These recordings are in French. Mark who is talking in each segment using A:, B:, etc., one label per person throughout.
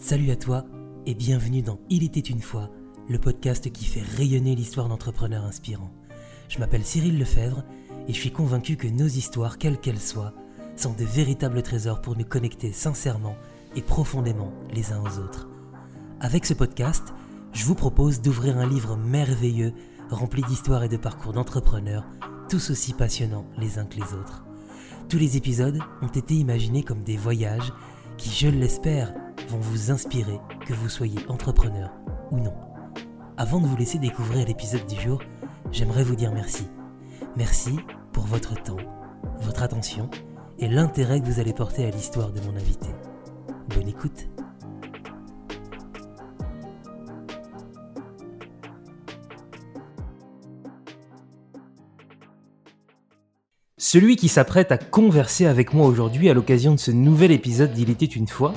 A: Salut à toi et bienvenue dans Il était une fois, le podcast qui fait rayonner l'histoire d'entrepreneurs inspirants. Je m'appelle Cyril Lefebvre et je suis convaincu que nos histoires, quelles qu'elles soient, sont de véritables trésors pour nous connecter sincèrement et profondément les uns aux autres. Avec ce podcast, je vous propose d'ouvrir un livre merveilleux rempli d'histoires et de parcours d'entrepreneurs, tous aussi passionnants les uns que les autres. Tous les épisodes ont été imaginés comme des voyages qui, je l'espère, vont vous inspirer, que vous soyez entrepreneur ou non. Avant de vous laisser découvrir l'épisode du jour, j'aimerais vous dire merci. Merci pour votre temps, votre attention et l'intérêt que vous allez porter à l'histoire de mon invité. Bonne écoute Celui qui s'apprête à converser avec moi aujourd'hui à l'occasion de ce nouvel épisode d'Il était une fois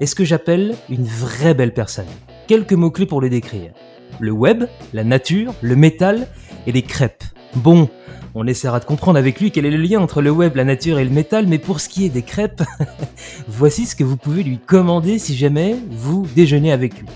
A: est ce que j'appelle une vraie belle personne. Quelques mots-clés pour le décrire. Le web, la nature, le métal et les crêpes. Bon, on essaiera de comprendre avec lui quel est le lien entre le web, la nature et le métal, mais pour ce qui est des crêpes, voici ce que vous pouvez lui commander si jamais vous déjeunez avec lui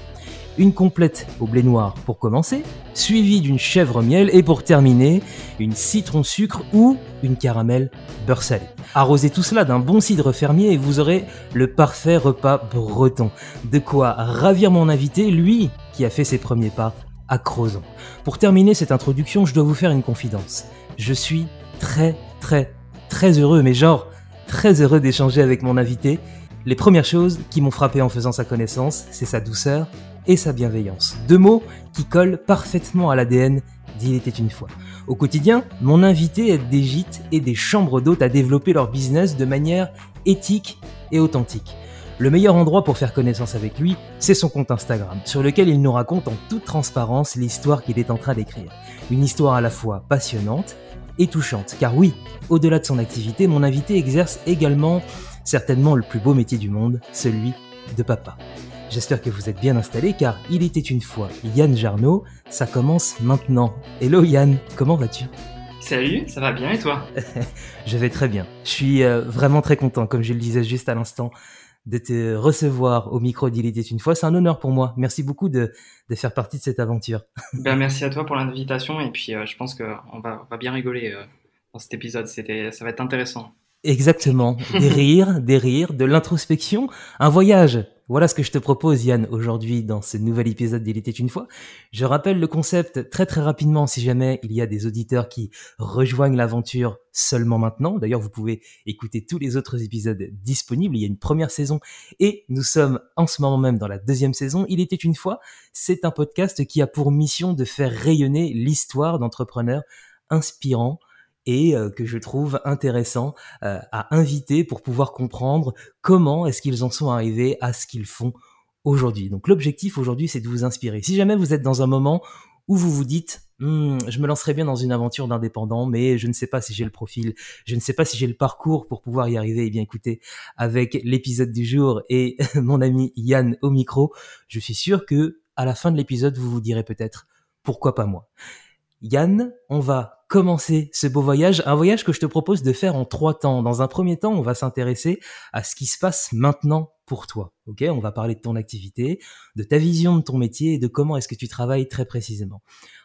A: une complète au blé noir pour commencer, suivie d'une chèvre miel et pour terminer, une citron sucre ou une caramel beurre salé. Arrosez tout cela d'un bon cidre fermier et vous aurez le parfait repas breton. De quoi ravir mon invité, lui qui a fait ses premiers pas à Crozon. Pour terminer cette introduction, je dois vous faire une confidence. Je suis très très très heureux, mais genre très heureux d'échanger avec mon invité. Les premières choses qui m'ont frappé en faisant sa connaissance, c'est sa douceur et sa bienveillance. Deux mots qui collent parfaitement à l'ADN d'Il était une fois. Au quotidien, mon invité aide des gîtes et des chambres d'hôtes à développer leur business de manière éthique et authentique. Le meilleur endroit pour faire connaissance avec lui, c'est son compte Instagram, sur lequel il nous raconte en toute transparence l'histoire qu'il est en train d'écrire. Une histoire à la fois passionnante et touchante, car oui, au-delà de son activité, mon invité exerce également certainement le plus beau métier du monde, celui de papa. J'espère que vous êtes bien installés car il était une fois Yann Jarno, ça commence maintenant. Hello Yann, comment vas-tu?
B: Salut, ça va bien et toi?
A: Je vais très bien. Je suis euh, vraiment très content, comme je le disais juste à l'instant, de te recevoir au micro d'Il était une fois. C'est un honneur pour moi. Merci beaucoup de, faire partie de cette aventure.
B: Ben, merci à toi pour l'invitation et puis euh, je pense qu'on va, va, bien rigoler euh, dans cet épisode. Ça va être intéressant.
A: Exactement. Des rires, des rires, de l'introspection, un voyage. Voilà ce que je te propose, Yann, aujourd'hui dans ce nouvel épisode d'Il était une fois. Je rappelle le concept très très rapidement si jamais il y a des auditeurs qui rejoignent l'aventure seulement maintenant. D'ailleurs, vous pouvez écouter tous les autres épisodes disponibles. Il y a une première saison et nous sommes en ce moment même dans la deuxième saison. Il était une fois. C'est un podcast qui a pour mission de faire rayonner l'histoire d'entrepreneurs inspirants et euh, que je trouve intéressant euh, à inviter pour pouvoir comprendre comment est-ce qu'ils en sont arrivés à ce qu'ils font aujourd'hui. Donc l'objectif aujourd'hui, c'est de vous inspirer. Si jamais vous êtes dans un moment où vous vous dites hm, je me lancerai bien dans une aventure d'indépendant, mais je ne sais pas si j'ai le profil, je ne sais pas si j'ai le parcours pour pouvoir y arriver. Eh bien, écoutez, avec l'épisode du jour et mon ami Yann au micro, je suis sûr que à la fin de l'épisode, vous vous direz peut-être pourquoi pas moi? Yann, on va commencer ce beau voyage, un voyage que je te propose de faire en trois temps. Dans un premier temps, on va s'intéresser à ce qui se passe maintenant pour toi. On va parler de ton activité, de ta vision de ton métier et de comment est-ce que tu travailles très précisément.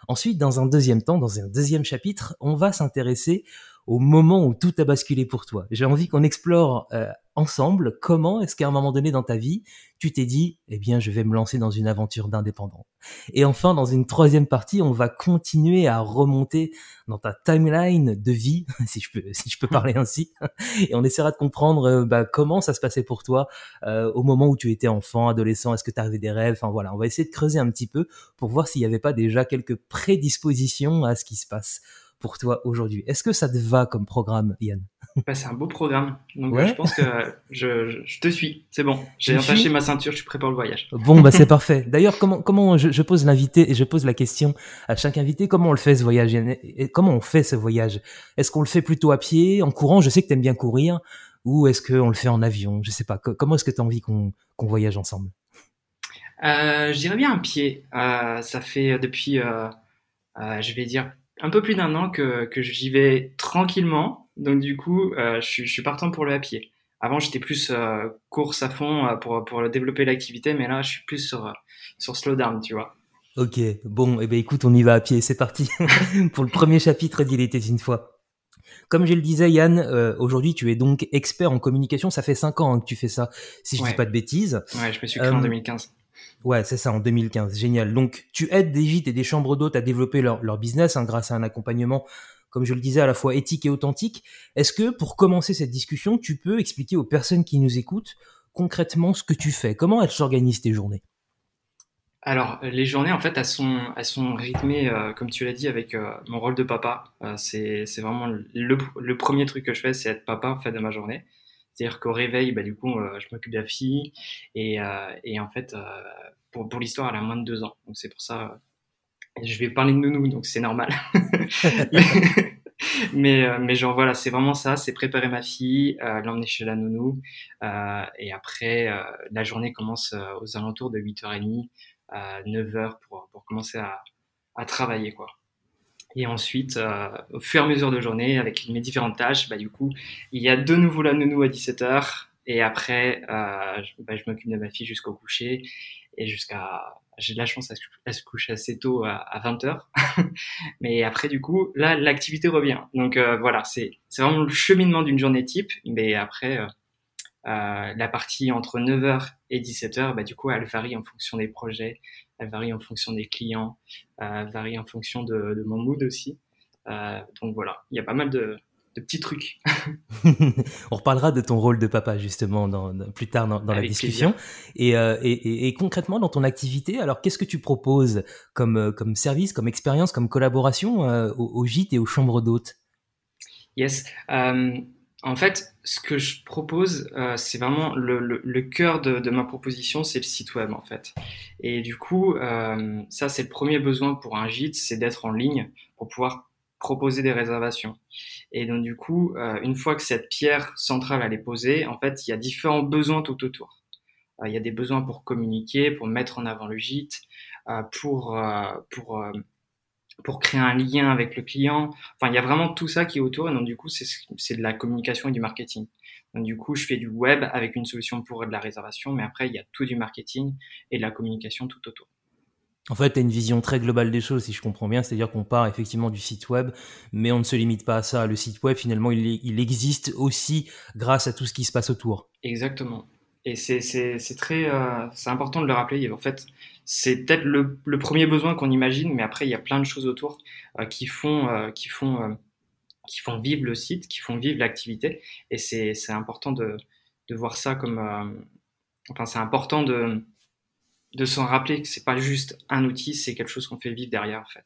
A: Ensuite, dans un deuxième temps, dans un deuxième chapitre, on va s'intéresser au moment où tout a basculé pour toi. J'ai envie qu'on explore euh, ensemble comment est-ce qu'à un moment donné dans ta vie, tu t'es dit, eh bien, je vais me lancer dans une aventure d'indépendant. Et enfin, dans une troisième partie, on va continuer à remonter dans ta timeline de vie, si je peux, si je peux parler ainsi, et on essaiera de comprendre euh, bah, comment ça se passait pour toi euh, au moment où tu étais enfant, adolescent, est-ce que tu avais des rêves, enfin voilà, on va essayer de creuser un petit peu pour voir s'il n'y avait pas déjà quelques prédispositions à ce qui se passe pour toi aujourd'hui. Est-ce que ça te va comme programme, Yann
B: bah, C'est un beau programme. Donc je pense que je, je, te suis. C'est bon. J'ai attaché ma ceinture, je suis prêt pour le voyage.
A: Bon, bah c'est parfait. D'ailleurs, comment, comment je, je pose l'invité et je pose la question à chaque invité, comment on le fait ce voyage et Comment on fait ce voyage? Est-ce qu'on le fait plutôt à pied, en courant? Je sais que tu aimes bien courir. Ou est-ce qu'on le fait en avion? Je sais pas. Comment est-ce que tu as envie qu'on voyage ensemble?
B: Euh, Je dirais bien à pied. Euh, ça fait depuis, euh, euh je vais dire, un peu plus d'un an que, que j'y vais tranquillement. Donc du coup, euh, je, suis, je, suis partant pour le à pied. avant, j'étais plus course à fond pour, pour développer l'activité, mais là, je suis plus sur, sur slowdown, tu vois.
A: Ok, bon, eh ben écoute, on y va à pied, c'est parti pour le premier chapitre d'Il était une fois. Comme je le disais, Yann, euh, aujourd'hui tu es donc expert en communication. Ça fait cinq ans hein, que tu fais ça, si je ne dis pas de bêtises.
B: Ouais, je me suis créé en 2015.
A: Ouais, c'est ça, en 2015. Génial. Donc, tu aides des gîtes et des chambres d'hôtes à développer leur, leur business hein, grâce à un accompagnement, comme je le disais, à la fois éthique et authentique. Est-ce que, pour commencer cette discussion, tu peux expliquer aux personnes qui nous écoutent concrètement ce que tu fais? Comment elles s'organisent tes journées?
B: Alors, les journées, en fait, elles sont, elles sont rythmées, euh, comme tu l'as dit, avec euh, mon rôle de papa. Euh, c'est, c'est vraiment le, le, premier truc que je fais, c'est être papa en fait de ma journée. C'est-à-dire qu'au réveil, bah, du coup, je m'occupe de la fille. Et, et en fait, pour, pour l'histoire, elle a moins de deux ans. Donc, c'est pour ça, je vais parler de nounou, donc c'est normal. mais, mais genre, voilà, c'est vraiment ça, c'est préparer ma fille, l'emmener chez la nounou. et après, la journée commence aux alentours de 8h30 à 9 heures pour, pour commencer à, à travailler quoi. Et ensuite, euh, au fur et à mesure de journée, avec mes différentes tâches, bah, du coup, il y a de nouveau la nounou à 17h. Et après, euh, je, bah, je m'occupe de ma fille jusqu'au coucher. Et jusqu'à... J'ai de la chance, à se coucher assez tôt à, à 20h. mais après, du coup, là, l'activité revient. Donc euh, voilà, c'est, vraiment le cheminement d'une journée type. Mais après, euh, la partie entre 9h et 17h, bah, du coup, elle varie en fonction des projets, elle varie en fonction des clients, euh, elle varie en fonction de, de mon mood aussi. Euh, donc voilà, il y a pas mal de, de petits trucs.
A: On reparlera de ton rôle de papa justement dans, plus tard dans, dans la discussion. Et, euh, et, et, et, concrètement dans ton activité, alors qu'est-ce que tu proposes comme, euh, comme service, comme expérience, comme collaboration euh, aux, gîtes et aux chambres d'hôtes?
B: Yes. En fait, ce que je propose, euh, c'est vraiment le, cœur de, ma proposition, c'est le site web en fait. Et du coup, euh, ça c'est le premier besoin pour un gîte, c'est d'être en ligne pour pouvoir proposer des réservations. Et donc du coup, euh, une fois que cette pierre centrale elle est posée, en fait, il y a différents besoins tout autour. Il y a des besoins pour communiquer, pour mettre en avant le gîte, pour pour pour créer un lien avec le client. Enfin, il y a vraiment tout ça qui est autour. Et donc, du coup, c'est de la communication et du marketing. Donc, du coup, je fais du web avec une solution pour de la réservation, mais après, il y a tout du marketing et de la communication tout autour.
A: En fait, tu as une vision très globale des choses, si je comprends bien. C'est-à-dire qu'on part effectivement du site web, mais on ne se limite pas à ça. Le site web, finalement, il, il existe aussi grâce à tout ce qui se passe autour.
B: Exactement. Et c'est très, euh, c'est important de le rappeler. En fait, c'est peut-être le, premier besoin qu'on imagine, mais après il y a plein de choses autour euh, qui font, euh, qui font, euh, qui font vivre le site, qui font vivre l'activité. Et c'est important de, de voir ça comme, enfin c'est important de, de s'en rappeler que c'est pas juste un outil, c'est quelque chose qu'on fait vivre derrière en fait.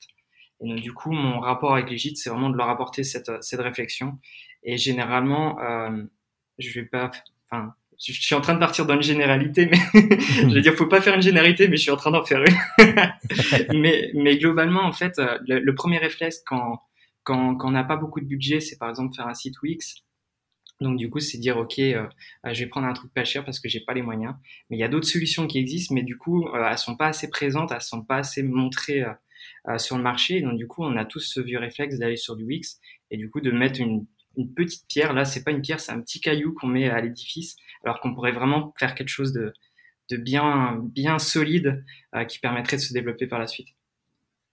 B: Et donc du coup, mon rapport avec les gîtes, c'est vraiment de leur apporter cette, cette réflexion. Et généralement, je vais pas, enfin je suis en train de partir dans une généralité, mais je veux dire, faut pas faire une généralité, mais je suis en train d'en faire une. mais, mais globalement, en fait, euh, le, le premier réflexe quand, quand, quand on n'a pas beaucoup de budget, c'est par exemple faire un site Wix. Donc du coup, c'est dire ok, euh, je vais prendre un truc pas cher parce que j'ai pas les moyens. Mais il y a d'autres solutions qui existent, mais du coup, euh, elles sont pas assez présentes, elles sont pas assez montrées euh, euh sur le marché. Donc du coup, on a tous ce vieux réflexe d'aller sur du Wix et du coup de mettre une, une petite pierre. Là, c'est pas une pierre, c'est un petit caillou qu'on met à l'édifice, alors qu'on pourrait vraiment faire quelque chose de, de bien, bien solide euh, qui permettrait de se développer par la suite.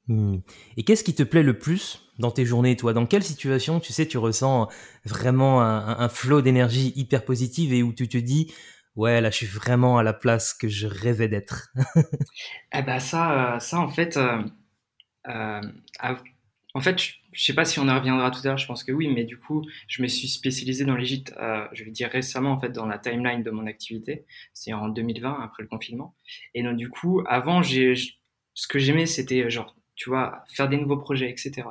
A: Hmm. Et qu'est-ce qui te plaît le plus dans tes journées, toi? Dans quelle situation, tu sais, tu ressens vraiment un, un flot d'énergie hyper positive et où tu te dis, ouais, là, je suis vraiment à la place que je rêvais d'être?
B: Eh ben ça, euh, ça en fait, euh, euh, en fait, je, je sais pas si on y reviendra tout à l'heure, je pense que oui, mais du coup, je me suis spécialisé dans l'Égypte, euh, je vais dire récemment, en fait, dans la timeline de mon activité. C'est en 2020, après le confinement. Et donc, du coup, avant, j'ai, ce que j'aimais, c'était genre, tu vois, faire des nouveaux projets, etc.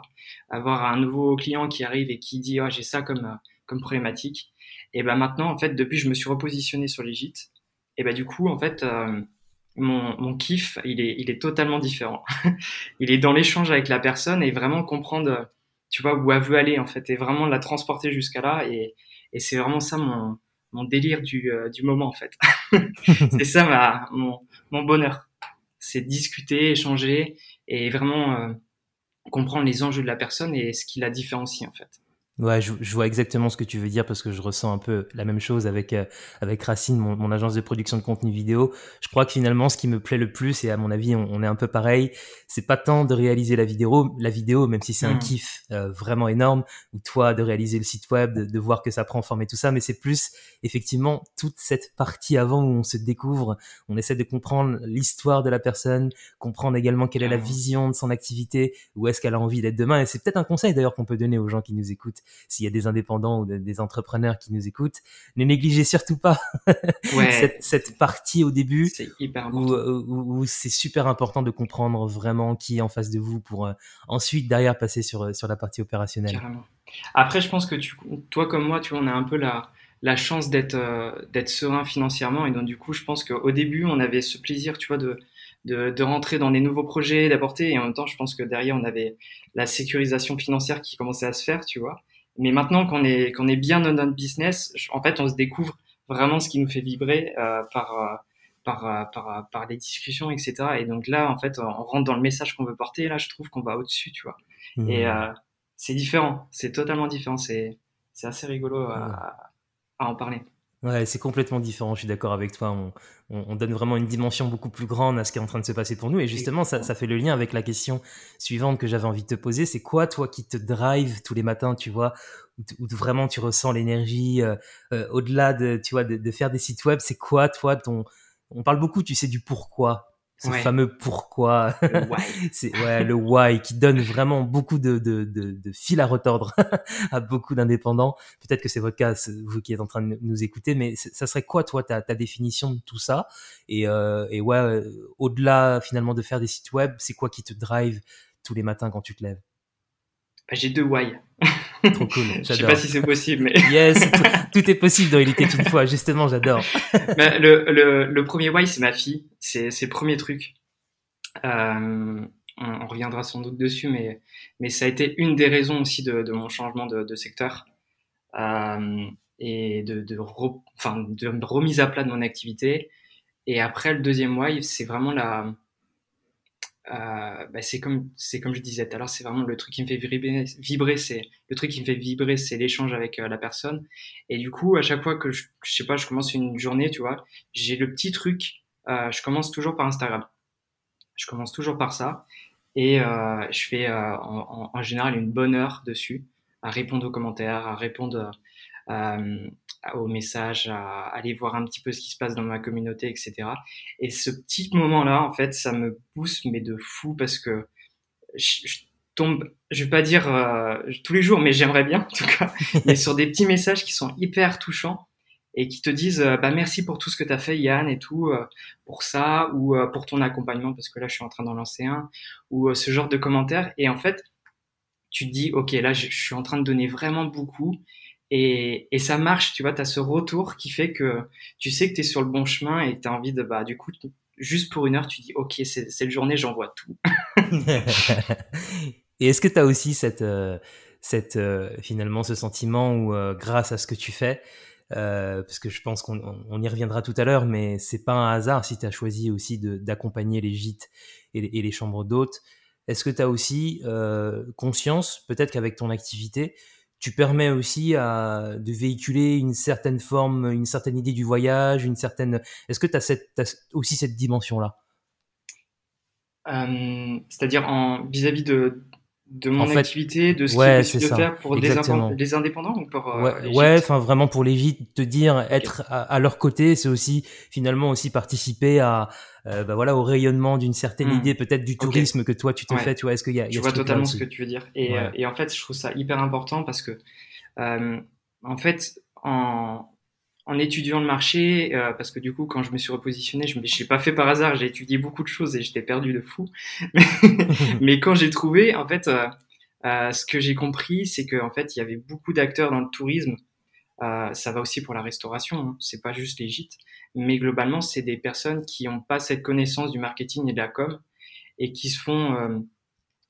B: Avoir un nouveau client qui arrive et qui dit, oh, j'ai ça comme, comme problématique. Et ben maintenant, en fait, depuis, je me suis repositionné sur l'Égypte. Et ben du coup, en fait, euh, mon, mon kiff, il est, il est totalement différent. il est dans l'échange avec la personne et vraiment comprendre tu vois, où elle veut aller, en fait, et vraiment la transporter jusqu'à là. Et, et c'est vraiment ça mon, mon délire du, euh, du moment, en fait. c'est ça ma, mon, mon bonheur. C'est discuter, échanger et vraiment euh, comprendre les enjeux de la personne et ce qui la différencie, en fait.
A: Ouais, je, je, vois exactement ce que tu veux dire parce que je ressens un peu la même chose avec euh, avec Racine, mon, mon, agence de production de contenu vidéo. Je crois que finalement, ce qui me plaît le plus, et à mon avis, on, on est un peu pareil, c'est pas tant de réaliser la vidéo, la vidéo, même si c'est un mm. kiff euh, vraiment énorme, ou toi de réaliser le site web, de, de, voir que ça prend forme et tout ça, mais c'est plus effectivement toute cette partie avant où on se découvre, on essaie de comprendre l'histoire de la personne, comprendre également quelle est la vision de son activité, où est-ce qu'elle a envie d'être demain. Et c'est peut-être un conseil d'ailleurs qu'on peut donner aux gens qui nous écoutent s'il y a des indépendants ou des entrepreneurs qui nous écoutent, ne négligez surtout pas cette, partie au début où, c'est super important de comprendre vraiment qui est en face de vous pour euh, ensuite derrière passer sur, euh, sur la partie opérationnelle.
B: Carrément. Après, je pense que tu, toi comme moi, tu on a un peu la, la chance d'être euh, d'être serein financièrement et donc du coup, je pense qu'au début, on avait ce plaisir, tu vois, de de, de, rentrer dans des nouveaux projets, d'apporter. Et en même temps, je pense que derrière, on avait la sécurisation financière qui commençait à se faire, tu vois. Mais maintenant qu'on est, qu'on est bien dans notre business, en fait, on se découvre vraiment ce qui nous fait vibrer euh, par, euh, par, euh, par, par, les discussions, etc. Et donc là, en fait, on rentre dans le message qu'on veut porter. Et là, je trouve qu'on va au-dessus, tu vois. Mmh. Et euh, c'est différent, c'est totalement différent. C'est, c'est assez rigolo à, à en parler.
A: Ouais, c'est complètement différent, je suis d'accord avec toi. On, on, donne vraiment une dimension beaucoup plus grande à ce qui est en train de se passer pour nous. Et justement, ça, fait le lien avec la question suivante que j'avais envie de te poser. C'est quoi, toi, qui te drive tous les matins, tu vois, où, vraiment tu ressens l'énergie, euh, euh, au-delà de, tu vois, de, faire des sites web, c'est quoi, toi, ton... On parle beaucoup, tu sais, du pourquoi ce fameux pourquoi. c'est ouais, le why qui donne vraiment beaucoup de, de, de, de fil à retordre à beaucoup d'indépendants. Peut-être que c'est votre cas, vous qui êtes en train de nous écouter, mais ça serait quoi, toi, ta, ta définition de tout ça? Et, euh, et ouais, euh, au-delà finalement de faire des sites web, c'est quoi qui te drive tous les matins quand tu te lèves?
B: Bah, J'ai deux why.
A: Trop cool.
B: Je sais pas si c'est possible, mais.
A: yes, tout, est possible dans Il était une fois. Justement, j'adore.
B: Bah, le, le, le, premier why, c'est ma fille. C'est, le premier truc. Euh, on, reviendra sans doute dessus, mais, mais ça a été une des raisons aussi de, de mon changement de, de secteur. Euh, et de, de remise à plat de mon activité. Et après, le deuxième why, c'est vraiment la, euh, bah c'est comme c'est comme je disais tout à l'heure, c'est vraiment le truc qui me fait vibrer. vibrer c'est le truc qui me fait vibrer, c'est l'échange avec euh, la personne. Et du coup, à chaque fois que je, sais pas, je commence une journée, tu vois, j'ai le petit truc. Euh, je commence toujours par Instagram. Je commence toujours par ça et euh, je fais en, général une bonne heure dessus à répondre aux commentaires, à répondre aux messages, à aller voir un petit peu ce qui se passe dans ma communauté, etc. Et ce petit moment-là, en fait, ça me pousse, mais de fou, parce que je, tombe, je vais pas dire euh, tous les jours, mais j'aimerais bien, en tout cas, mais sur des petits messages qui sont hyper touchants et qui te disent euh, bah merci pour tout ce que tu as fait Yann et tout euh, pour ça ou pour ton accompagnement parce que là je suis en train d'en lancer un ou ce genre de commentaires et en fait tu te dis ok là je, je suis en train de donner vraiment beaucoup et, ça marche, tu vois, tu as ce retour qui fait que tu sais que tu es sur le bon chemin et tu as envie de, bah, du coup, juste pour une heure, tu dis, OK, c'est cette journée, j'envoie tout.
A: et est-ce que tu as aussi cette, euh, cette, euh, finalement ce sentiment où, euh, grâce à ce que tu fais, parce que je pense qu'on on y reviendra tout à l'heure, mais c'est pas un hasard si tu as choisi aussi d'accompagner les gîtes et les, et les chambres d'hôtes. Est-ce que tu as aussi conscience, peut-être qu'avec ton activité, tu permets aussi de véhiculer une certaine forme, une certaine idée du voyage, une certaine. Est-ce que tu as, aussi cette dimension-là?
B: Euh, C'est-à-dire vis-à-vis de, de mon activité, de ce ouais, qui est de faire pour des, indépendants ou pour
A: euh, ouais, enfin vraiment pour les vides, te dire être à, leur côté, c'est aussi finalement aussi participer à euh, bah voilà au rayonnement d'une certaine hmm. idée peut-être du tourisme que toi tu te fais. Tu vois, est-ce qu'il y a,
B: Je vois totalement ce que tu veux dire. Et, euh, et, en fait, je trouve ça hyper important parce que euh, en fait en en étudiant le marché, euh, parce que du coup, quand je me suis repositionné, je ne l'ai pas fait par hasard, j'ai étudié beaucoup de choses et j'étais perdu de fou. Mais quand j'ai trouvé, en fait, euh, euh, ce que j'ai compris, c'est qu'en fait, il y avait beaucoup d'acteurs dans le tourisme. Euh, ça va aussi pour la restauration, hein, c'est pas juste les gîtes, mais globalement, c'est des personnes qui n'ont pas cette connaissance du marketing et de la com et qui se font euh,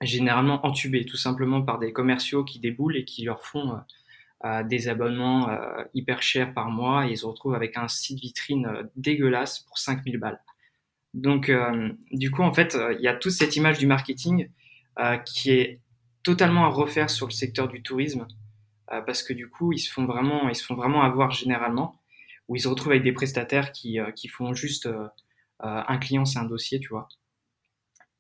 B: généralement entuber, tout simplement par des commerciaux qui déboulent et qui leur font des abonnements euh, hyper chers par mois et ils se retrouvent avec un site vitrine euh, dégueulasse pour 5000 balles. Donc, euh, du coup, en fait, il y a toute cette image du marketing qui est totalement à refaire sur le secteur du tourisme. parce que du coup, ils se font vraiment, ils se font vraiment avoir généralement, où ils se retrouvent avec des prestataires qui, qui font juste un client, c'est un dossier, tu vois.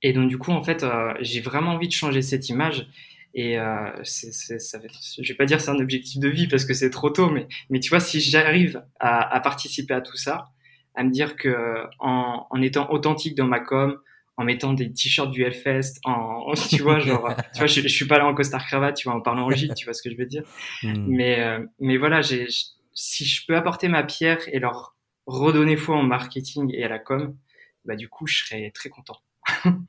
B: Et donc du coup, en fait, j'ai vraiment envie de changer cette image. Et euh, c'est, ça, je vais pas dire c'est un objectif de vie parce que c'est trop tôt, mais, mais tu vois, si j'arrive à, à, participer à tout ça, à me dire que en, en étant authentique dans ma com, en mettant des t-shirts du Hellfest, en, tu vois, genre, tu vois, je, je, suis pas là en costard cravate, tu vois, en parlant en gîte, tu vois ce que je veux dire. Hmm. Mais, euh, mais voilà, j'ai, si je peux apporter ma pierre et leur redonner foi en marketing et à la com, bah du coup, je serais très content.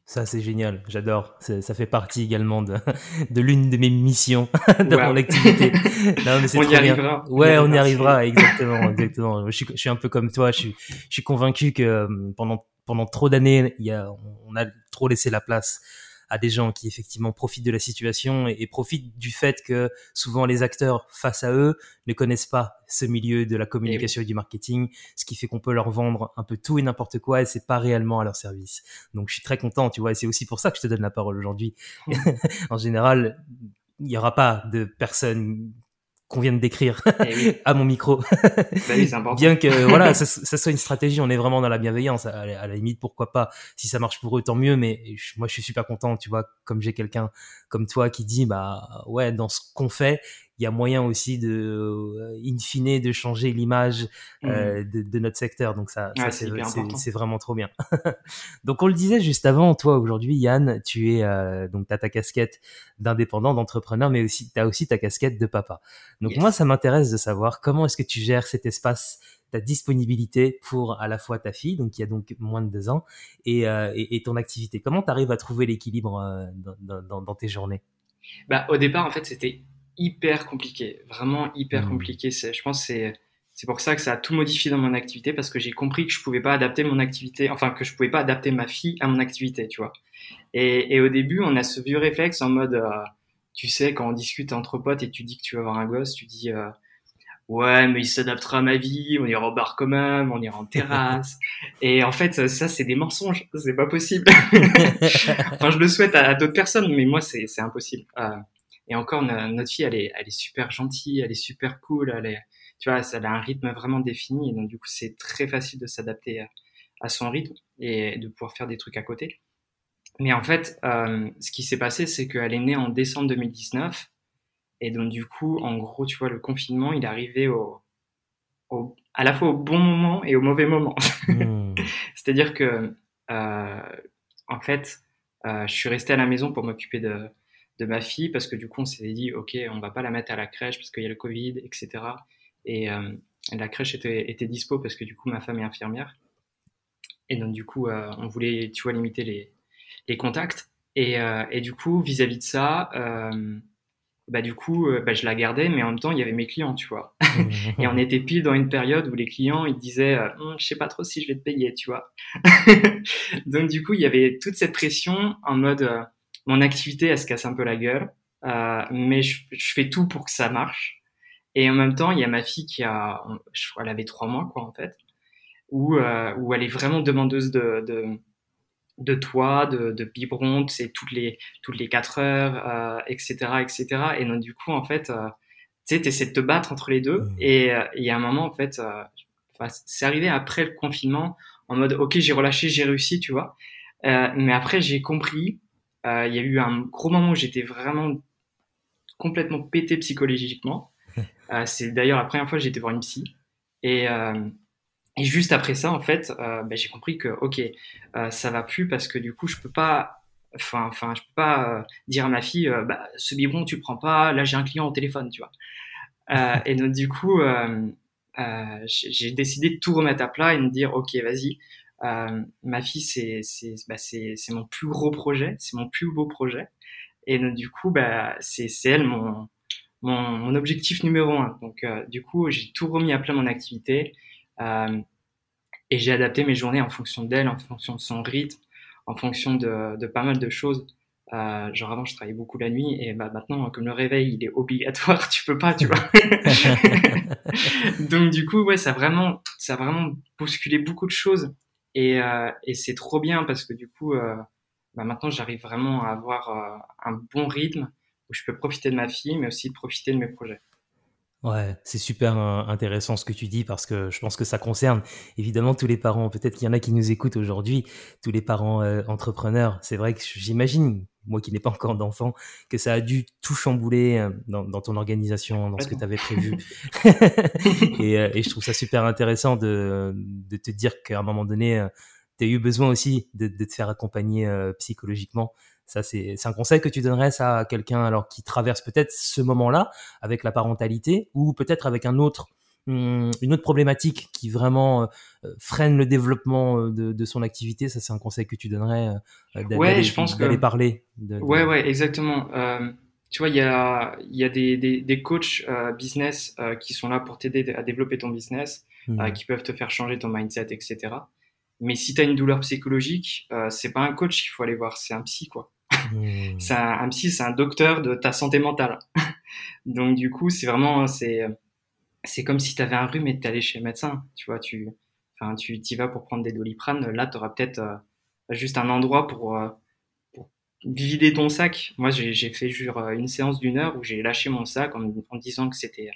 A: Ça, c'est génial. J'adore. Ça fait partie également de, de l'une de mes missions de mon activité.
B: on y arrivera.
A: Ouais, on y arrivera. Exactement, exactement. Je suis, je suis un peu comme toi. Je suis, je suis convaincu que euh, pendant, pendant trop d'années, il y a, on a trop laissé la place à des gens qui effectivement profitent de la situation et, profitent du fait que souvent les acteurs face à eux ne connaissent pas ce milieu de la communication et, du marketing, ce qui fait qu'on peut leur vendre un peu tout et n'importe quoi et c'est pas réellement à leur service. Donc je suis très content, tu vois, et c'est aussi pour ça que je te donne la parole aujourd'hui. en général, il n'y aura pas de personnes qu'on vient de décrire eh à mon micro.
B: Bah
A: Bien que voilà, ça, ça, soit une stratégie, on est vraiment dans la bienveillance. À, à, la limite, pourquoi pas Si ça marche pour eux, tant mieux. Mais moi, je suis super content, tu vois, comme j'ai quelqu'un comme toi qui dit, bah ouais, dans ce qu'on fait, il y a moyen aussi de, euh, in fine, de changer l'image mmh. euh, de, de, notre secteur. Donc ça, ça c'est vraiment trop bien. donc on le disait juste avant, toi aujourd'hui, Yann, tu es euh, donc as ta casquette d'indépendant, d'entrepreneur, mais aussi tu as aussi ta casquette de papa. Donc moi, ça m'intéresse de savoir comment est-ce que tu gères cet espace ta disponibilité pour à la fois ta fille, donc qui a donc moins de deux ans, et, euh, et, et ton activité. Comment tu arrives à trouver l'équilibre dans, dans, dans, tes journées?
B: Bah, Au départ, en fait, c'était hyper compliqué, vraiment hyper mmh. compliqué. Je pense que c'est pour ça que ça a tout modifié dans mon activité parce que j'ai compris que je pouvais pas adapter mon activité, enfin que je pouvais pas adapter ma fille à mon activité, tu vois. Et, et au début, on a ce vieux réflexe en mode, euh, tu sais, quand on discute entre potes et tu dis que tu vas avoir un gosse, tu dis euh, ouais, mais il s'adaptera à ma vie, on ira au bar quand même, on ira en terrasse. et en fait, ça, c'est des mensonges, c'est pas possible. enfin, je le souhaite à, d'autres personnes, mais moi, c'est impossible. Euh, et encore, notre fille, elle est, elle est super gentille, elle est super cool, elle est, tu vois, elle a un rythme vraiment défini. Et donc, du coup, c'est très facile de s'adapter à, son rythme et de pouvoir faire des trucs à côté. Mais en fait, euh, ce qui s'est passé, c'est qu'elle est née en décembre 2019. Et donc, du coup, en gros, tu vois, le confinement, il est arrivé au, au à la fois au bon moment et au mauvais moment. Mmh. C'est-à-dire que, euh, en fait, euh, je suis resté à la maison pour m'occuper de, de ma fille parce que du coup on s'est dit ok on va pas la mettre à la crèche parce qu'il y a le Covid etc et euh, la crèche était, était dispo parce que du coup ma femme est infirmière. Et donc du coup euh, on voulait tu vois limiter les, les contacts. Et, euh, et du coup vis-à-vis de ça bah du coup bah, je la gardais mais en même temps il y avait mes clients tu vois. Et on était pile dans une période où les clients ils disaient hum, je sais pas trop si je vais te payer tu vois donc du coup il y avait toute cette pression en mode mon activité, elle se casse un peu la gueule, euh, mais je, fais tout pour que ça marche. Et en même temps, il y a ma fille qui a, je crois, elle avait trois mois, quoi, en fait, où, euh, où elle est vraiment demandeuse de, de, de toi, de, de biberon, c'est toutes les, toutes les quatre heures, etc., euh, etc. Et donc, du coup, en fait, tu sais, essaies de te battre entre les deux. Mmh. Et il y a un moment, en fait, c'est arrivé après le confinement, en mode, ok, j'ai relâché, j'ai réussi, tu vois. mais après, j'ai compris euh, il y a eu un gros moment où j'étais vraiment complètement pété psychologiquement. Euh, c'est d'ailleurs la première fois que été voir une psy. Et, euh, et juste après ça, en fait, ben, j'ai compris que, ok, ça va plus parce que du coup, je peux pas enfin je peux pas dire à ma fille bah, ce biberon tu le prends pas là j'ai un client au téléphone tu vois et donc du coup j'ai décidé de tout remettre à plat et de me dire ok vas-y ma fille, c'est c'est bah, mon plus gros projet, c'est mon plus beau projet. Et donc, du coup, bah, c'est elle mon, mon, mon, objectif numéro un. Donc, euh, du coup, j'ai tout remis à plat mon activité euh, et j'ai adapté mes journées en fonction d'elle, en fonction de son rythme, en fonction de, de pas mal de choses. Euh, genre avant, je travaillais beaucoup la nuit et bah, maintenant, comme le réveil, il est obligatoire, tu peux pas, tu vois. Donc du coup, ouais, ça a vraiment, ça a vraiment bousculé beaucoup de choses et, euh, et c'est trop bien parce que du coup, euh, bah maintenant, j'arrive vraiment à avoir euh, un bon rythme où je peux profiter de ma fille, mais aussi profiter de mes projets.
A: Ouais, c'est super intéressant ce que tu dis parce que je pense que ça concerne évidemment tous les parents. Peut-être qu'il y en a qui nous écoutent aujourd'hui, tous les parents entrepreneurs. C'est vrai que j'imagine, moi qui n'ai pas encore d'enfant, que ça a dû tout chambouler euh, dans, dans, ton organisation, dans ce que tu avais prévu. et, et, je trouve ça super intéressant de, de te dire qu'à un moment donné, tu as eu besoin aussi de, de te faire accompagner psychologiquement ça, c'est un conseil que tu donnerais ça à quelqu'un alors qui traverse peut-être ce moment-là avec la parentalité ou peut-être avec un autre une autre problématique qui vraiment euh, freine le développement euh, de, de son activité, ça c'est un conseil que tu donnerais
B: euh, ouais, je pense d'aller
A: parler.
B: De, Ouais, ouais, exactement. Euh, tu vois, il y a, y a des, des, des coachs business qui sont là pour t'aider à développer ton business, mmh. qui peuvent te faire changer ton mindset, etc. Mais si tu as une douleur psychologique, c'est pas un coach qu'il faut aller voir, c'est un psy, quoi. Mmh. C'est un, psy, c'est un docteur de ta santé mentale. Donc du coup, c'est vraiment c'est c'est comme si tu avais un rhume et tu allais chez le médecin, tu vois, tu enfin tu y vas pour prendre des doliprane, là tu auras peut-être euh, juste un endroit pour, euh, pour vider ton sac. Moi, j'ai fait jure euh, une séance d'une heure où j'ai lâché mon sac en, disant que c'était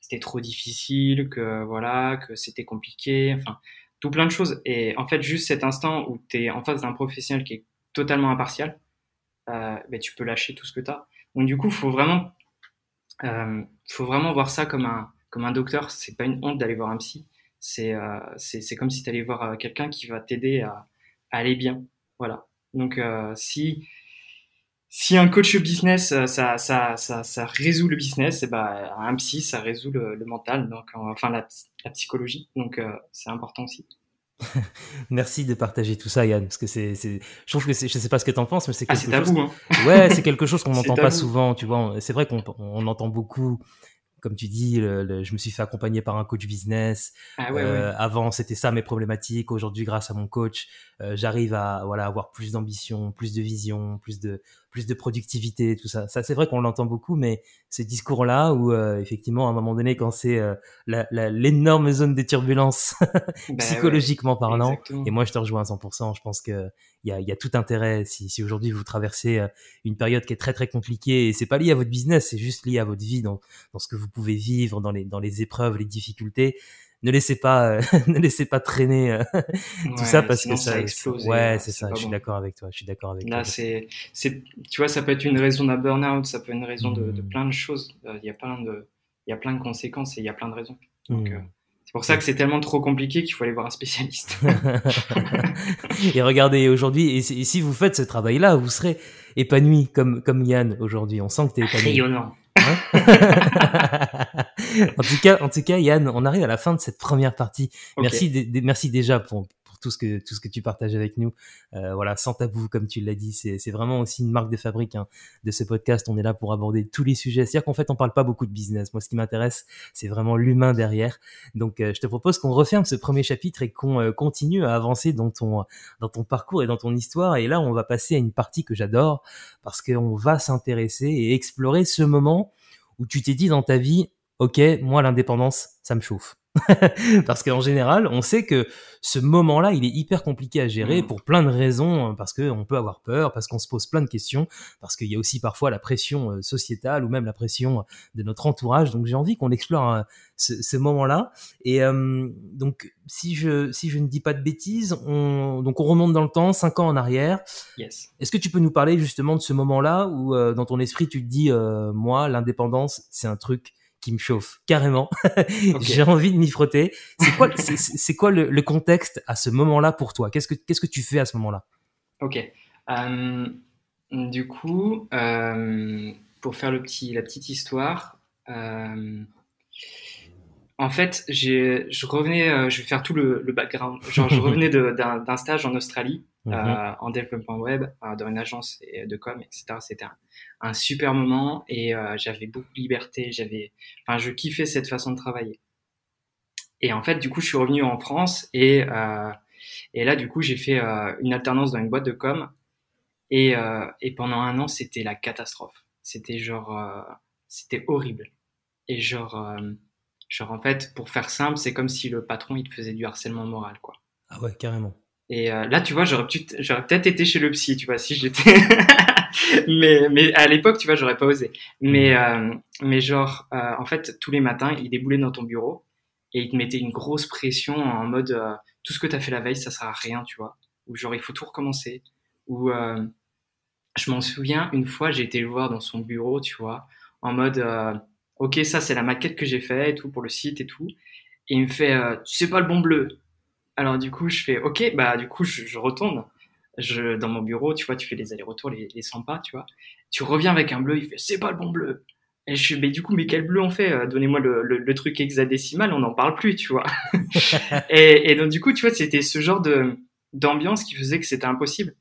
B: c'était trop difficile, que voilà, que c'était compliqué, enfin tout plein de choses. Et en fait, juste cet instant où tu es en face d'un professionnel qui est totalement impartial, euh, ben, tu peux lâcher tout ce que tu as. Donc du coup, faut vraiment, faut vraiment voir ça comme un, comme un docteur. C'est pas une honte d'aller voir un psy. C'est, euh, c'est, comme si tu allais voir quelqu'un qui va t'aider à, aller bien. Voilà. Donc si si un coach business, ça, ça, ça, ça résout le business, et eh ben, un psy, ça résout le, mental, donc enfin la, la psychologie. Donc c'est important aussi.
A: Merci de partager tout ça, Yann, parce que c'est, je trouve que je sais pas ce que t'en penses, mais c'est
B: ah, quelque
A: chose.
B: Tabou,
A: hein. Ouais, c'est quelque chose qu'on n'entend pas souvent, tu vois. C'est vrai qu'on on entend beaucoup comme tu dis, je me suis fait accompagner par un coach business.
B: Ah euh,
A: avant, c'était ça mes problématiques. Aujourd'hui, grâce à mon coach, euh, j'arrive à voilà avoir plus d'ambition, plus de vision, plus de plus de productivité, tout ça. Ça, c'est vrai qu'on l'entend beaucoup, mais ce discours-là, où euh, effectivement, à un moment donné, quand c'est euh, l'énorme zone de turbulence bah psychologiquement parlant, et moi je te rejoins à 100%, je pense que il y a, y a, tout intérêt si, si aujourd'hui vous traversez euh, une période qui est très très compliquée, et c'est pas lié à votre business, c'est juste lié à votre vie, dans, dans ce que vous pouvez vivre, dans les, dans les épreuves, les difficultés ne laissez pas euh, ne laissez pas traîner euh, tout ça parce que ça,
B: explose
A: ouais c'est ça je suis d'accord avec toi je suis d'accord avec
B: là c'est c'est tu vois ça peut être une raison d'un burn-out ça peut être une raison de, de, mmh. plein de choses euh, il y a plein de il y a plein de conséquences et il y a plein de raisons donc mmh. c'est pour ça que c'est tellement trop compliqué qu'il faut aller voir un spécialiste.
A: et regardez aujourd'hui, et, si vous faites ce travail-là, vous serez épanoui comme comme Yann aujourd'hui. On sent que tu es épanoui.
B: Rayonnant.
A: En tout cas, en tout cas, Yann, on arrive à la fin de cette première partie. Merci, merci déjà pour, pour tout ce que tout ce que tu partages avec nous. Euh, voilà, sans tabou, comme tu l'as dit, c'est vraiment aussi une marque de fabrique hein, de ce podcast. On est là pour aborder tous les sujets. C'est-à-dire qu'en fait, on parle pas beaucoup de business. Moi, ce qui m'intéresse, c'est vraiment l'humain derrière. Donc, euh, je te propose qu'on referme ce premier chapitre et qu'on euh, continue à avancer dans ton dans ton parcours et dans ton histoire. Et là, on va passer à une partie que j'adore parce qu'on va s'intéresser et explorer ce moment où tu t'es dit dans ta vie, ok, moi l'indépendance, ça me chauffe. parce qu'en général, on sait que ce moment-là, il est hyper compliqué à gérer mm. pour plein de raisons, hein, parce qu'on peut avoir peur, parce qu'on se pose plein de questions, parce qu'il y a aussi parfois la pression euh, sociétale ou même la pression de notre entourage. Donc j'ai envie qu'on explore euh, ce, moment-là. Et euh, donc si je si je ne dis pas de bêtises, on donc on remonte dans le temps, cinq ans en arrière.
B: Yes.
A: Est-ce que tu peux nous parler justement de ce moment-là où dans ton esprit tu te dis moi l'indépendance c'est un truc qui me chauffe carrément. J'ai envie de m'y frotter. C'est quoi, c'est quoi le, le, contexte à ce moment-là pour toi? Qu'est-ce que qu'est-ce que tu fais à ce moment-là?
B: Ok. Euh, du coup, euh, pour faire le petit, la petite histoire, euh, en fait, je revenais, euh, je vais faire tout le, le background. Genre, je revenais d'un stage en Australie mhm. euh, en développement web euh, dans une agence de com, etc. C'était un, un, super moment et euh, j'avais beaucoup de liberté. J'avais, enfin, je kiffais cette façon de travailler. Et en fait, du coup, je suis revenu en France et et là, du coup, j'ai fait une alternance dans une boîte de com et et pendant un an, c'était la catastrophe. C'était genre, c'était horrible. Et genre Genre, en fait, pour faire simple, c'est comme si le patron, il te faisait du harcèlement moral, quoi.
A: Ah ouais, carrément.
B: Et euh, là, tu vois, j'aurais peut-être été chez le psy, tu vois, si j'étais. mais, mais à l'époque, tu vois, j'aurais pas osé. Mais, euh, mais genre, euh, en fait, tous les matins, il déboulait dans ton bureau et il te mettait une grosse pression en mode euh, tout ce que tu as fait la veille, ça sert à rien, tu vois. Ou genre, il faut tout recommencer. Ou euh, je m'en souviens, une fois, j'ai été le voir dans son bureau, tu vois, en mode euh, ok, ça, c'est la maquette que j'ai fait et tout pour le site et tout. Et il me fait, euh, c'est pas le bon bleu. Alors du coup, je fais, ok, bah du coup, je, je retourne je, dans mon bureau, tu vois, tu fais les allers-retours, les, les 100 pas, tu vois. Tu reviens avec un bleu, il fait, c'est pas le bon bleu. Et je suis, mais du coup, mais quel bleu on fait euh, Donnez-moi le, le, le, truc hexadécimal, on n'en parle plus, tu vois. et, et, donc du coup, tu vois, c'était ce genre de d'ambiance qui faisait que c'était impossible.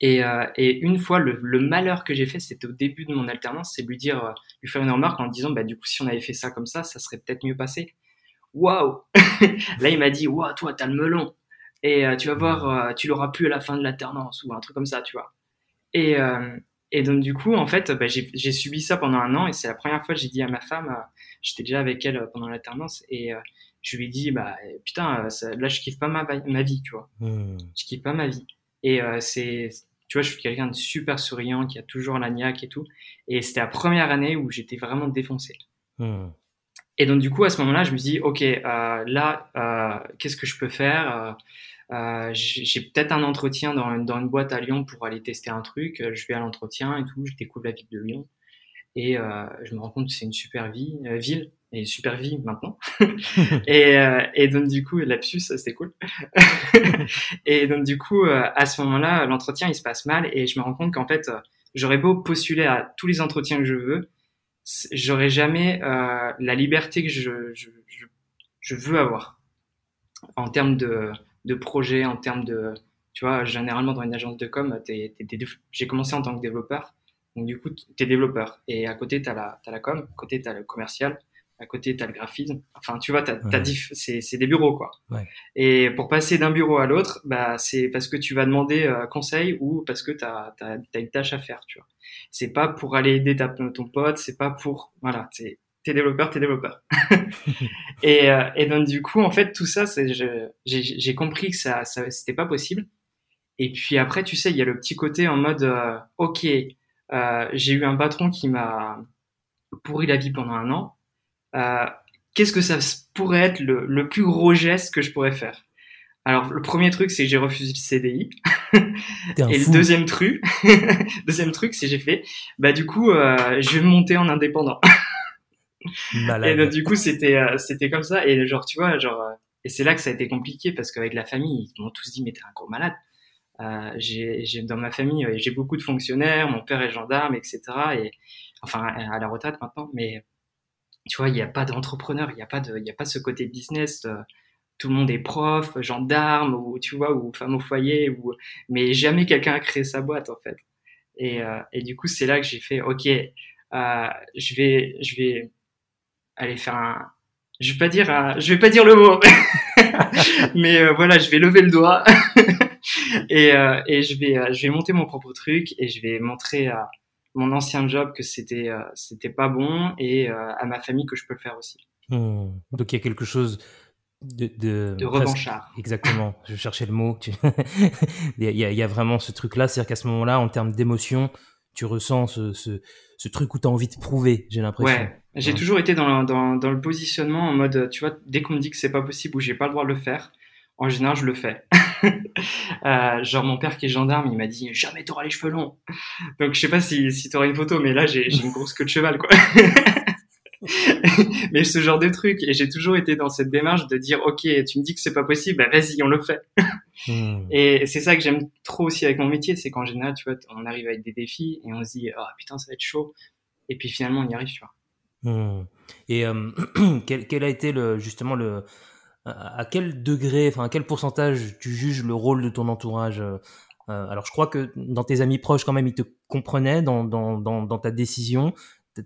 B: Et, euh, et, une fois, le, le malheur que j'ai fait, c'était au début de mon alternance, c'est lui dire, euh, lui faire une remarque en disant, bah du coup, si on avait fait ça comme ça, ça serait peut-être mieux passé. Waouh Là, il m'a dit, waouh, toi, t'as le melon et euh, tu vas voir, tu l'auras plus à la fin de l'alternance ou un truc comme ça, tu vois. Et, et donc du coup, en fait, bah, j'ai subi ça pendant un an et c'est la première fois que j'ai dit à ma femme, j'étais déjà avec elle pendant l'alternance et je lui ai dit, bah putain, ça, là je kiffe pas ma, ma vie, tu vois. Mmh. Je kiffe pas ma vie. Et c'est, tu vois, je suis quelqu'un de super souriant qui a toujours la niaque et tout. Et c'était la première année où j'étais vraiment défoncé. Mmh. Et donc du coup, à ce moment-là, je me dis, ok, euh, là, euh, qu'est-ce que je peux faire euh, J'ai peut-être un entretien dans, dans, une boîte à Lyon pour aller tester un truc. Je vais à l'entretien et tout, je découvre la ville de Lyon. Et je me rends compte que c'est une super vie, ville, et super vie maintenant. et, et, donc du coup, lapsus, c'était cool. et donc du coup, à ce moment-là, l'entretien, il se passe mal et je me rends compte qu'en fait, j'aurais beau postuler à tous les entretiens que je veux, j'aurais jamais euh, la liberté que je, je, je, je, veux avoir en termes de, de projet, en termes de, tu vois, généralement dans une agence de com, j'ai commencé en tant que développeur, donc du coup, tu es développeur et à côté, tu as as la com, à côté, tu as le commercial, à côté, tu as le graphisme. Enfin, tu vois, t'as, ouais. c'est, des bureaux, quoi. Ouais. Et pour passer d'un bureau à l'autre, bah, c'est parce que tu vas demander euh, conseil ou parce que tu as, une tâche à faire, tu vois. C'est pas pour aller aider ta, ton pote, c'est pas pour, voilà, t'es développeur, t'es développeur. et, euh, et donc, du coup, en fait, tout ça, c'est, j'ai, compris que ça, ça, c'était pas possible. Et puis après, tu sais, il y a le petit côté en mode, euh, ok, j'ai eu un patron qui m'a pourri la vie pendant un an euh, qu'est-ce que ça pourrait être le, le, plus gros geste que je pourrais faire? Alors, le premier truc, c'est que j'ai refusé le CDI. Et le deuxième truc, deuxième truc, c'est j'ai fait, bah du coup, euh, je vais monter en indépendant. Malade. Et donc, du coup, c'était euh, c'était comme ça. Et genre, tu vois, genre, euh, et c'est là que ça a été compliqué parce qu'avec la famille, ils m'ont tous dit, mais t'es un gros malade. Euh, j'ai dans ma famille, j'ai beaucoup de fonctionnaires, mon père est gendarme, etc. Et enfin, à la retraite maintenant, mais tu vois, il n'y a pas d'entrepreneur, il n'y a pas de, il a pas ce côté business. Euh, tout le monde est prof, gendarme ou tu vois ou femme au foyer ou mais jamais quelqu'un a créé sa boîte en fait. Et, euh, et du coup, c'est là que j'ai fait OK, euh, je vais je vais aller faire un je vais pas dire un, je vais pas dire le mot. mais voilà, je vais lever le doigt et, et je vais je vais monter mon propre truc et je vais montrer à mon ancien job que c'était euh, c'était pas bon et euh, à ma famille que je peux le faire aussi.
A: Hmm. Donc il y a quelque chose de, de,
B: de revanchard.
A: Exactement, je cherchais le mot. il, y a, il y a vraiment ce truc-là, c'est-à-dire qu'à ce moment-là, en termes d'émotion, tu ressens ce, ce, ce truc où tu as envie de prouver, j'ai l'impression.
B: Ouais, j'ai ouais. toujours été dans, dans, dans, le positionnement en mode, tu vois, dès qu'on me dit que c'est pas possible ou j'ai pas le droit de le faire, en général, je le fais. euh, genre, mon père qui est gendarme, il m'a dit jamais t'auras les cheveux longs. Donc, je sais pas si, si t'auras une photo, mais là, j'ai une grosse queue de cheval, quoi. mais ce genre de truc. Et j'ai toujours été dans cette démarche de dire, OK, tu me dis que c'est pas possible, bah, vas-y, on le fait. mmh. Et c'est ça que j'aime trop aussi avec mon métier, c'est qu'en général, tu vois, on arrive avec des défis et on se dit, oh putain, ça va être chaud. Et puis finalement, on y arrive, tu vois.
A: Mmh. Et euh, quel, quel, a été le, justement le, à quel degré, enfin à quel pourcentage tu juges le rôle de ton entourage euh, Alors je crois que dans tes amis proches quand même ils te comprenaient dans, dans, dans, dans ta décision.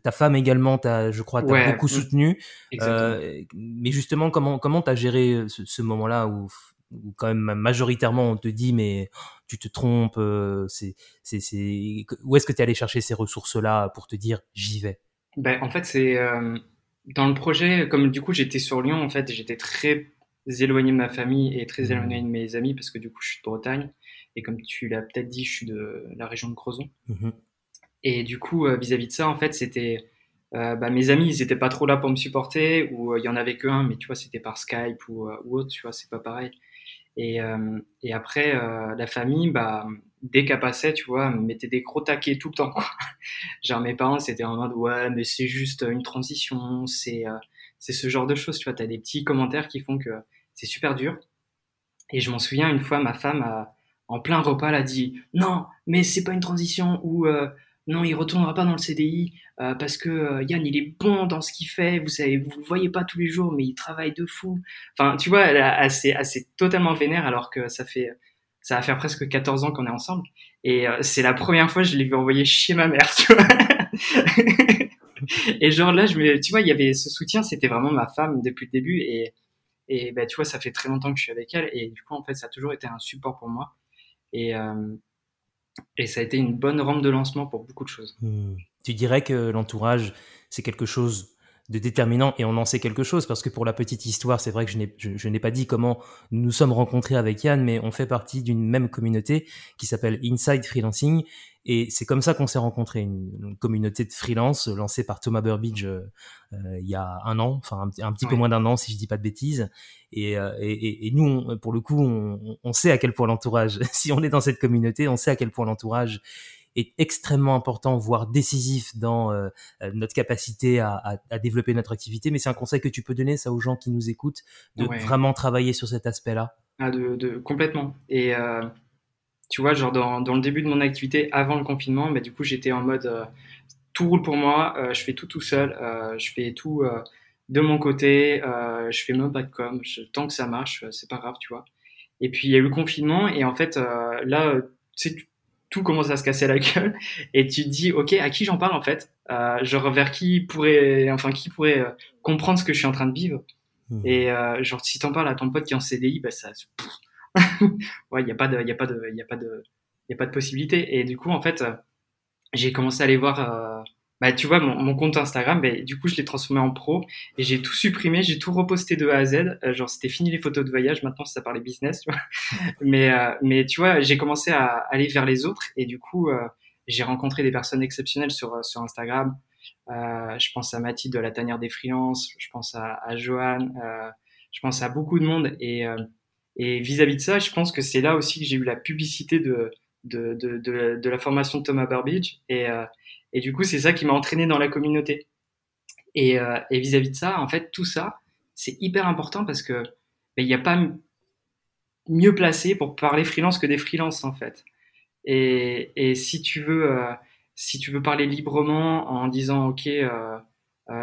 A: Ta femme également, as, je crois, t'a ouais, beaucoup soutenu. Euh, mais justement, comment comment t'as géré ce, ce moment-là où, où, quand même majoritairement on te dit mais tu te trompes, euh, c'est c'est c'est où est-ce que tu es allé chercher ces ressources-là pour te dire j'y vais?
B: Ben en fait c'est euh dans le projet, comme du coup j'étais sur Lyon, en fait, j'étais très éloigné de ma famille et très éloigné de mes amis parce que du coup, je suis de Bretagne. Et comme tu l'as peut-être dit, je suis de la région de Crozon. Mhm. Et du coup, vis-à-vis de ça, en fait, c'était. bah, mes amis, ils n'étaient pas trop là pour me supporter, ou il y en avait qu'un, mais tu vois, c'était par Skype ou, ou, autre, tu vois, c'est pas pareil. Et, et après, la famille, bah, dès qu'elle passait, tu vois, me mettait des gros taquets tout le temps. Genre mes parents, c'était en mode ouais, mais c'est juste une transition, c'est euh, c'est ce genre de choses, tu vois. T'as des petits commentaires qui font que c'est super dur. Et je m'en souviens une fois, ma femme a, en plein repas, elle a dit non, mais c'est pas une transition ou euh, non, il retournera pas dans le CDI euh, parce que Yann, il est bon dans ce qu'il fait. Vous savez, vous le voyez pas tous les jours, mais il travaille de fou. Enfin, tu vois, elle, elle, totalement vénère alors que ça fait ça va faire presque 14 ans qu'on est ensemble. Et euh, c'est la première fois que je l'ai vu envoyer chier ma mère, tu vois. et genre là, je me, tu vois, il y avait ce soutien, c'était vraiment ma femme depuis le début. Et, et bah, tu vois, ça fait très longtemps que je suis avec elle. Et du coup, en fait, ça a toujours été un support pour moi. Et, euh, et ça a été une bonne rampe de lancement pour beaucoup de choses.
A: Hmm. Tu dirais que l'entourage, c'est quelque chose de déterminant et on en sait quelque chose parce que pour la petite histoire, c'est vrai que je n'ai, je, n'ai pas dit comment nous nous sommes rencontrés avec Yann, mais on fait partie d'une même communauté qui s'appelle Inside Freelancing et c'est comme ça qu'on s'est rencontrés, une, communauté de freelance lancée par Thomas Burbidge euh, euh, il y a un an, enfin un, petit peu moins d'un an si je dis pas de bêtises. Et, euh, et, et nous, pour le coup, on, on sait à quel point l'entourage, si on est dans cette communauté, on sait à quel point l'entourage est extrêmement important, voire décisif dans euh, euh, notre capacité à, à, développer notre activité. Mais c'est un conseil que tu peux donner ça aux gens qui nous écoutent, de vraiment travailler sur cet aspect-là.
B: Ah, de, de, complètement. Et euh, tu vois, genre dans, dans, le début de mon activité, avant le confinement, bah, du coup, j'étais en mode tout roule pour moi, je fais tout tout seul, je fais tout de mon côté, je fais même pas de com, tant que ça marche, c'est pas grave, tu vois. Et puis il y a eu le confinement et en fait là, tu sais, tout commence à se casser la gueule et tu te dis ok à qui j'en parle en fait euh, genre vers qui pourrait enfin qui pourrait euh, comprendre ce que je suis en train de vivre mmh. et euh, genre si t'en parles à ton pote qui est en CDI bah ça ouais il y a pas de il y a pas de il y a pas de il y a pas de possibilité et du coup en fait euh, j'ai commencé à aller voir euh, bah, tu vois, mon, mon compte Instagram, bah, du coup, je l'ai transformé en pro et j'ai tout supprimé, j'ai tout reposté de A à Z. Euh, genre, c'était fini les photos de voyage, maintenant ça parlait business, tu vois. mais, euh, mais tu vois, j'ai commencé à aller vers les autres et du coup, euh, j'ai rencontré des personnes exceptionnelles sur, sur Instagram. je pense à Mathilde de la tanière des freelances, je pense à, à Johan, je pense à beaucoup de monde et et vis-à-vis de ça, je pense que c'est là aussi que j'ai eu la publicité de, de, de, la formation de Thomas Burbidge et et du coup, c'est ça qui m'a entraîné dans la communauté. Et, euh, vis-à-vis de ça, en fait, tout ça, c'est hyper important parce que ben, il n'y a pas mieux placé pour parler freelance que des freelances, en fait. Et, si tu veux, euh, si tu veux parler librement en disant, ok, euh,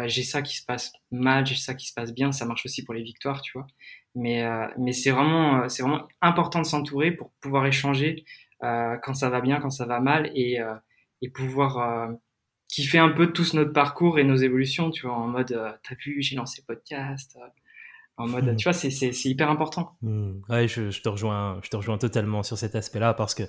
B: j'ai ça qui se passe mal, j'ai ça qui se passe bien, ça marche aussi pour les victoires, tu vois. Mais, mais c'est vraiment, c'est vraiment important de s'entourer pour pouvoir échanger quand ça va bien, quand ça va mal, et, et pouvoir fait un peu tous notre parcours et nos évolutions, tu vois, en mode, euh, t'as vu, j'ai lancé podcast, euh, en mode, hmm. tu vois, c'est, hyper important.
A: Hmm. Ouais, je, je, te rejoins, je te rejoins totalement sur cet aspect-là parce que,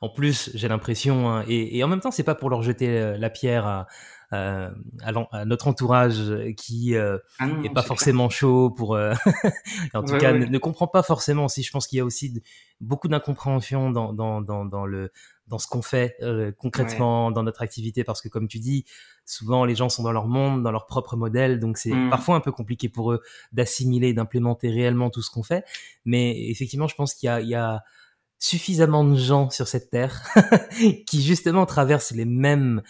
A: en plus, j'ai l'impression, hein, et, et, en même temps, c'est pas pour leur jeter euh, la pierre à, à, à notre entourage qui euh, ah est pas forcément chaud pour, en tout cas, Ne, ne, comprend pas forcément. Si je pense qu'il y a aussi beaucoup d'incompréhension dans, dans, dans, dans le dans ce qu'on fait euh, concrètement dans notre activité. Parce que comme tu dis souvent les gens sont dans leur monde dans leur propre modèle. Donc c'est mm. parfois un peu compliqué pour eux d'assimiler d'amplémenter réellement tout ce qu'on fait. Mais effectivement je pense qu'il y a, il y a suffisamment de gens sur cette terre qui justement traversent les mêmes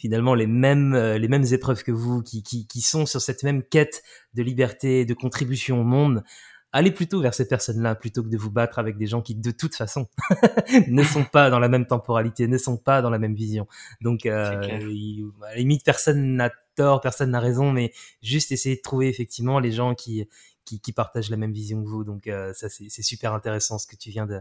A: finalement les mêmes euh, les mêmes épreuves que vous qui, qui qui sont sur cette même quête de liberté de contribution au monde allez plutôt vers ces personnes-là plutôt que de vous battre avec des gens qui, de toute façon, ne sont pas dans la même temporalité, ne sont pas dans la même vision. Donc, euh, à la limite, personne n'a tort, personne n'a raison, mais juste essayer de trouver effectivement les gens qui qui, qui, partagent la même vision que vous. Donc euh, ça c'est super intéressant ce que tu viens de,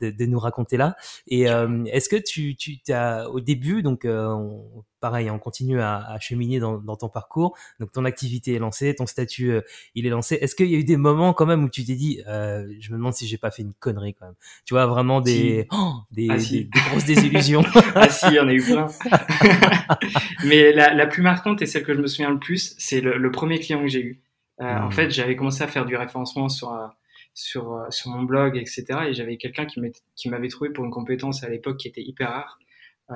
A: de, de nous raconter là. Et euh, est-ce que tu, tu as au début donc euh, on, pareil on continue à, à cheminer dans, dans, ton parcours. Donc ton activité est lancée, ton statut il est lancé. Est-ce qu'il y a eu des moments quand même où tu t'es dit je me demande si j'ai pas fait une connerie quand même. Tu vois vraiment des oh, des, ah, des, des, grosses désillusions.
B: ah si, il y en a eu plein. Mais la, la, plus marquante et celle que je me souviens le plus, c'est le, le premier client que j'ai eu. Euh, en hmm. fait, j'avais commencé à faire du référencement sur, euh, sur, sur mon blog, etc. Et j'avais quelqu'un qui m'avait trouvé pour une compétence à l'époque qui était hyper rare.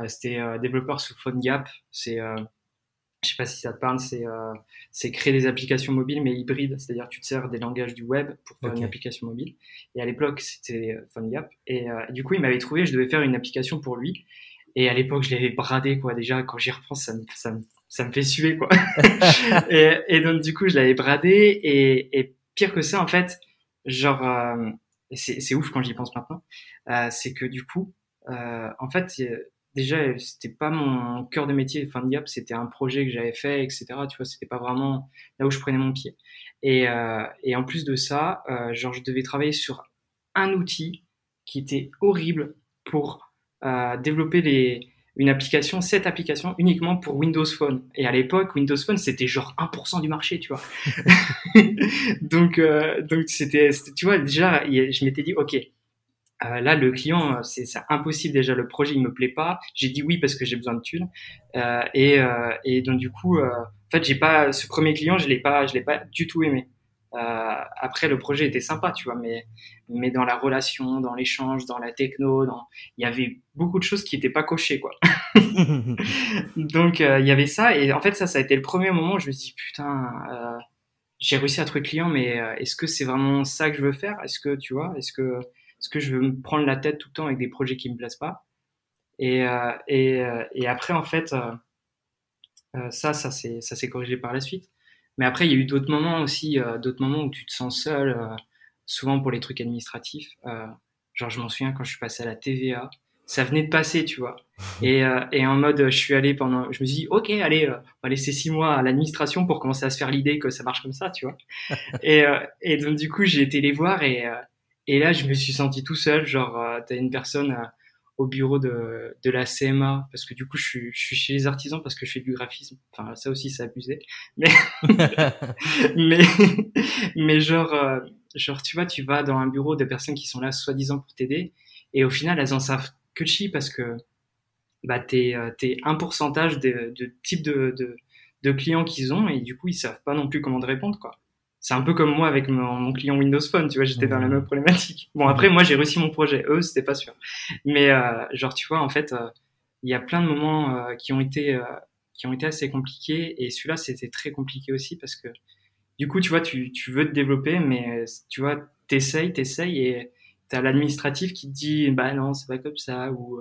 B: C'était développeur sous PhoneGap. C'est je sais pas si ça te parle, c'est euh, créer des applications mobiles mais hybrides, c'est-à-dire tu te sers des langages du web pour faire une application mobile. Et à l'époque, c'était PhoneGap. Et euh, du coup, il m'avait trouvé, je devais faire une application pour lui. Et à l'époque, je l'avais bradé, quoi. Déjà, quand j'y repense, ça me, ça, me, ça me fait suer, quoi. et, donc, du coup, je l'avais bradé. Et, pire que ça, en fait, genre, euh, c'est ouf quand j'y pense maintenant, euh, c'est que du coup, euh, en fait, déjà, c'était pas mon cœur de métier, Fan Gap, c'était un projet que j'avais fait, etc. Tu vois, c'était pas vraiment là où je prenais mon pied. Et, en plus de ça, genre, je devais travailler sur un outil qui était horrible pour développer les, une application, cette application uniquement pour Windows Phone. Et à l'époque, Windows Phone, c'était genre 1% du marché, tu vois. donc, euh, donc c'était, tu vois, déjà, je m'étais dit, ok, euh, là, le client, euh, c'est impossible déjà. Le projet, il me plaît pas. J'ai dit oui parce que j'ai besoin de thunes. Euh, et, euh, et, donc du coup, en fait, j'ai pas ce premier client, je l'ai pas, je l'ai pas du tout aimé. Après, le projet était sympa, tu vois, mais mais dans la relation, dans l'échange, dans la techno, dans... il y avait beaucoup de choses qui n'étaient pas cochées, quoi. donc il y avait ça. Et en fait, ça, ça a été le premier moment où je me suis dit putain. j'ai réussi à trouver client, mais est-ce que c'est vraiment ça que je veux faire? Est-ce que tu vois Est-ce que est-ce que je veux me prendre la tête tout le temps avec des projets qui me plaisent pas? Et, euh, et, euh, et, après, en fait, euh, ça, ça s'est corrigé par la suite. Mais après, il y a eu d'autres moments aussi, d'autres moments où tu te sens seul, souvent pour les trucs administratifs. genre, je m'en souviens quand je suis passé à la TVA, ça venait de passer, tu vois. Et, et en mode, je suis allé pendant, je me suis dit, ok, allez, on va laisser six mois à l'administration pour commencer à se faire l'idée que ça marche comme ça, tu vois. et, et donc, du coup, j'ai été les voir et, et là, je me suis senti tout seul, genre, euh, t'as une personne euh, au bureau de, de la CMA, parce que du coup, je suis, je suis chez les artisans parce que je fais du graphisme. Enfin, ça aussi, c'est abusé. Mais, mais, mais genre, euh, genre, tu vois, tu vas dans un bureau de personnes qui sont là soi-disant pour t'aider, et au final, elles en savent que chi parce que bah, t'es, euh, t'es un pourcentage de, de type de, de, de clients qu'ils ont, et du coup, ils savent pas non plus comment te répondre, quoi c'est un peu comme moi avec mon, client Windows Phone, tu vois, j'étais dans la même problématique. Bon, après, moi, j'ai réussi mon projet. Eux, c'était pas sûr. Mais, euh, genre, tu vois, en fait, euh, il y a plein de moments euh, qui ont été, qui ont été assez compliqués. Et celui-là, c'était très compliqué aussi parce que, du coup, tu vois, tu, tu veux te développer, mais tu vois, t'essayes, t'essayes et t'as l'administratif qui te dit, bah non, c'est pas comme ça, ou,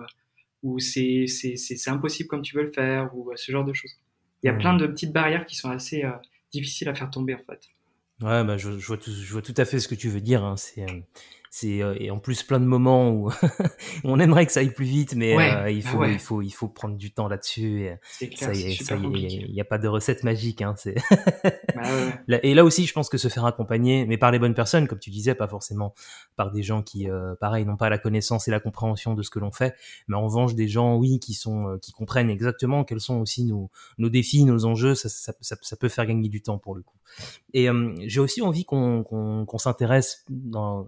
B: ou c'est, c'est, c'est, impossible comme tu veux le faire, ou ce genre de choses. Il y a plein de petites barrières qui sont assez difficiles à faire tomber, en fait.
A: Ouais, bah, je, je, vois tout, je vois tout à fait ce que tu veux dire. Hein. C'est, euh, c'est euh, et en plus plein de moments où on aimerait que ça aille plus vite, mais euh, il faut, il faut, il faut prendre du temps là-dessus.
B: C'est clair, il
A: n'y a, pas de recette magique. Hein, c'est bah et là aussi, je pense que se faire accompagner, mais par les bonnes personnes, comme tu disais, pas forcément par des gens qui, euh, pareil, n'ont pas la connaissance et la compréhension de ce que l'on fait, mais en revanche des gens, oui, qui sont, qui comprennent exactement quels sont aussi nos, nos défis, nos enjeux. Ça, ça, ça, ça peut faire gagner du temps pour le coup. Et j'ai aussi envie qu'on s'intéresse dans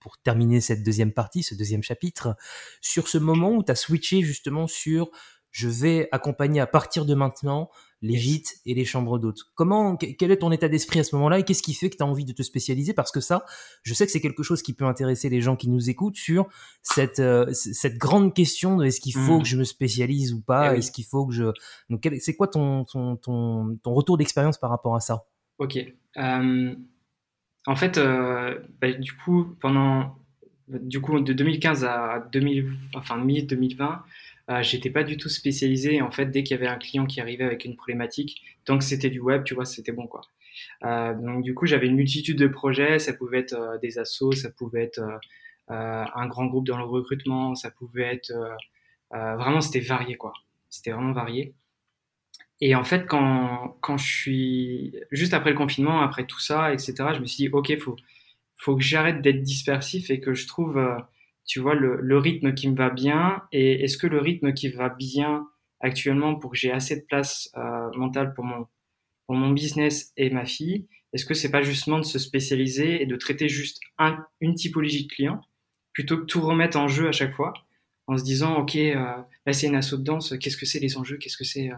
A: pour terminer cette deuxième partie, ce deuxième chapitre, sur ce moment où tu as switché justement sur je vais accompagner à partir de maintenant les gîtes et les chambres d'hôtes. Comment, quel est ton état d'esprit à ce moment-là et qu'est-ce qui fait que tu as envie de te spécialiser? Parce que ça, je sais que c'est quelque chose qui peut intéresser les gens qui nous écoutent sur cette, euh, cette grande question de est-ce qu'il faut mmh. que je me spécialise ou pas? Eh Est-ce qu'il faut que je... Donc, c'est quoi ton, ton, ton, ton retour d'expérience par rapport à ça?
B: Ok. Euh, en fait, euh, bah, du coup, pendant du coup de 2015 à 2000, enfin mi 2020, euh, j'étais pas du tout spécialisé. En fait, dès qu'il y avait un client qui arrivait avec une problématique, tant que c'était du web, tu vois, c'était bon quoi. Donc du coup, j'avais une multitude de projets. Ça pouvait être des assos, ça pouvait être un grand groupe dans le recrutement, ça pouvait être vraiment, c'était varié quoi. C'était vraiment varié. Et en fait, quand, quand je suis juste après le confinement, après tout ça, etc., je me suis dit, OK, faut, faut que j'arrête d'être dispersif et que je trouve, euh, tu vois, le, le, rythme qui me va bien. Et est-ce que le rythme qui va bien actuellement pour que j'ai assez de place euh, mentale pour mon, pour mon business et ma fille, est-ce que c'est pas justement de se spécialiser et de traiter juste un, une typologie de client plutôt que tout remettre en jeu à chaque fois en se disant, OK, euh, là c'est une asso de danse, qu'est-ce que c'est les enjeux, qu'est-ce que c'est euh,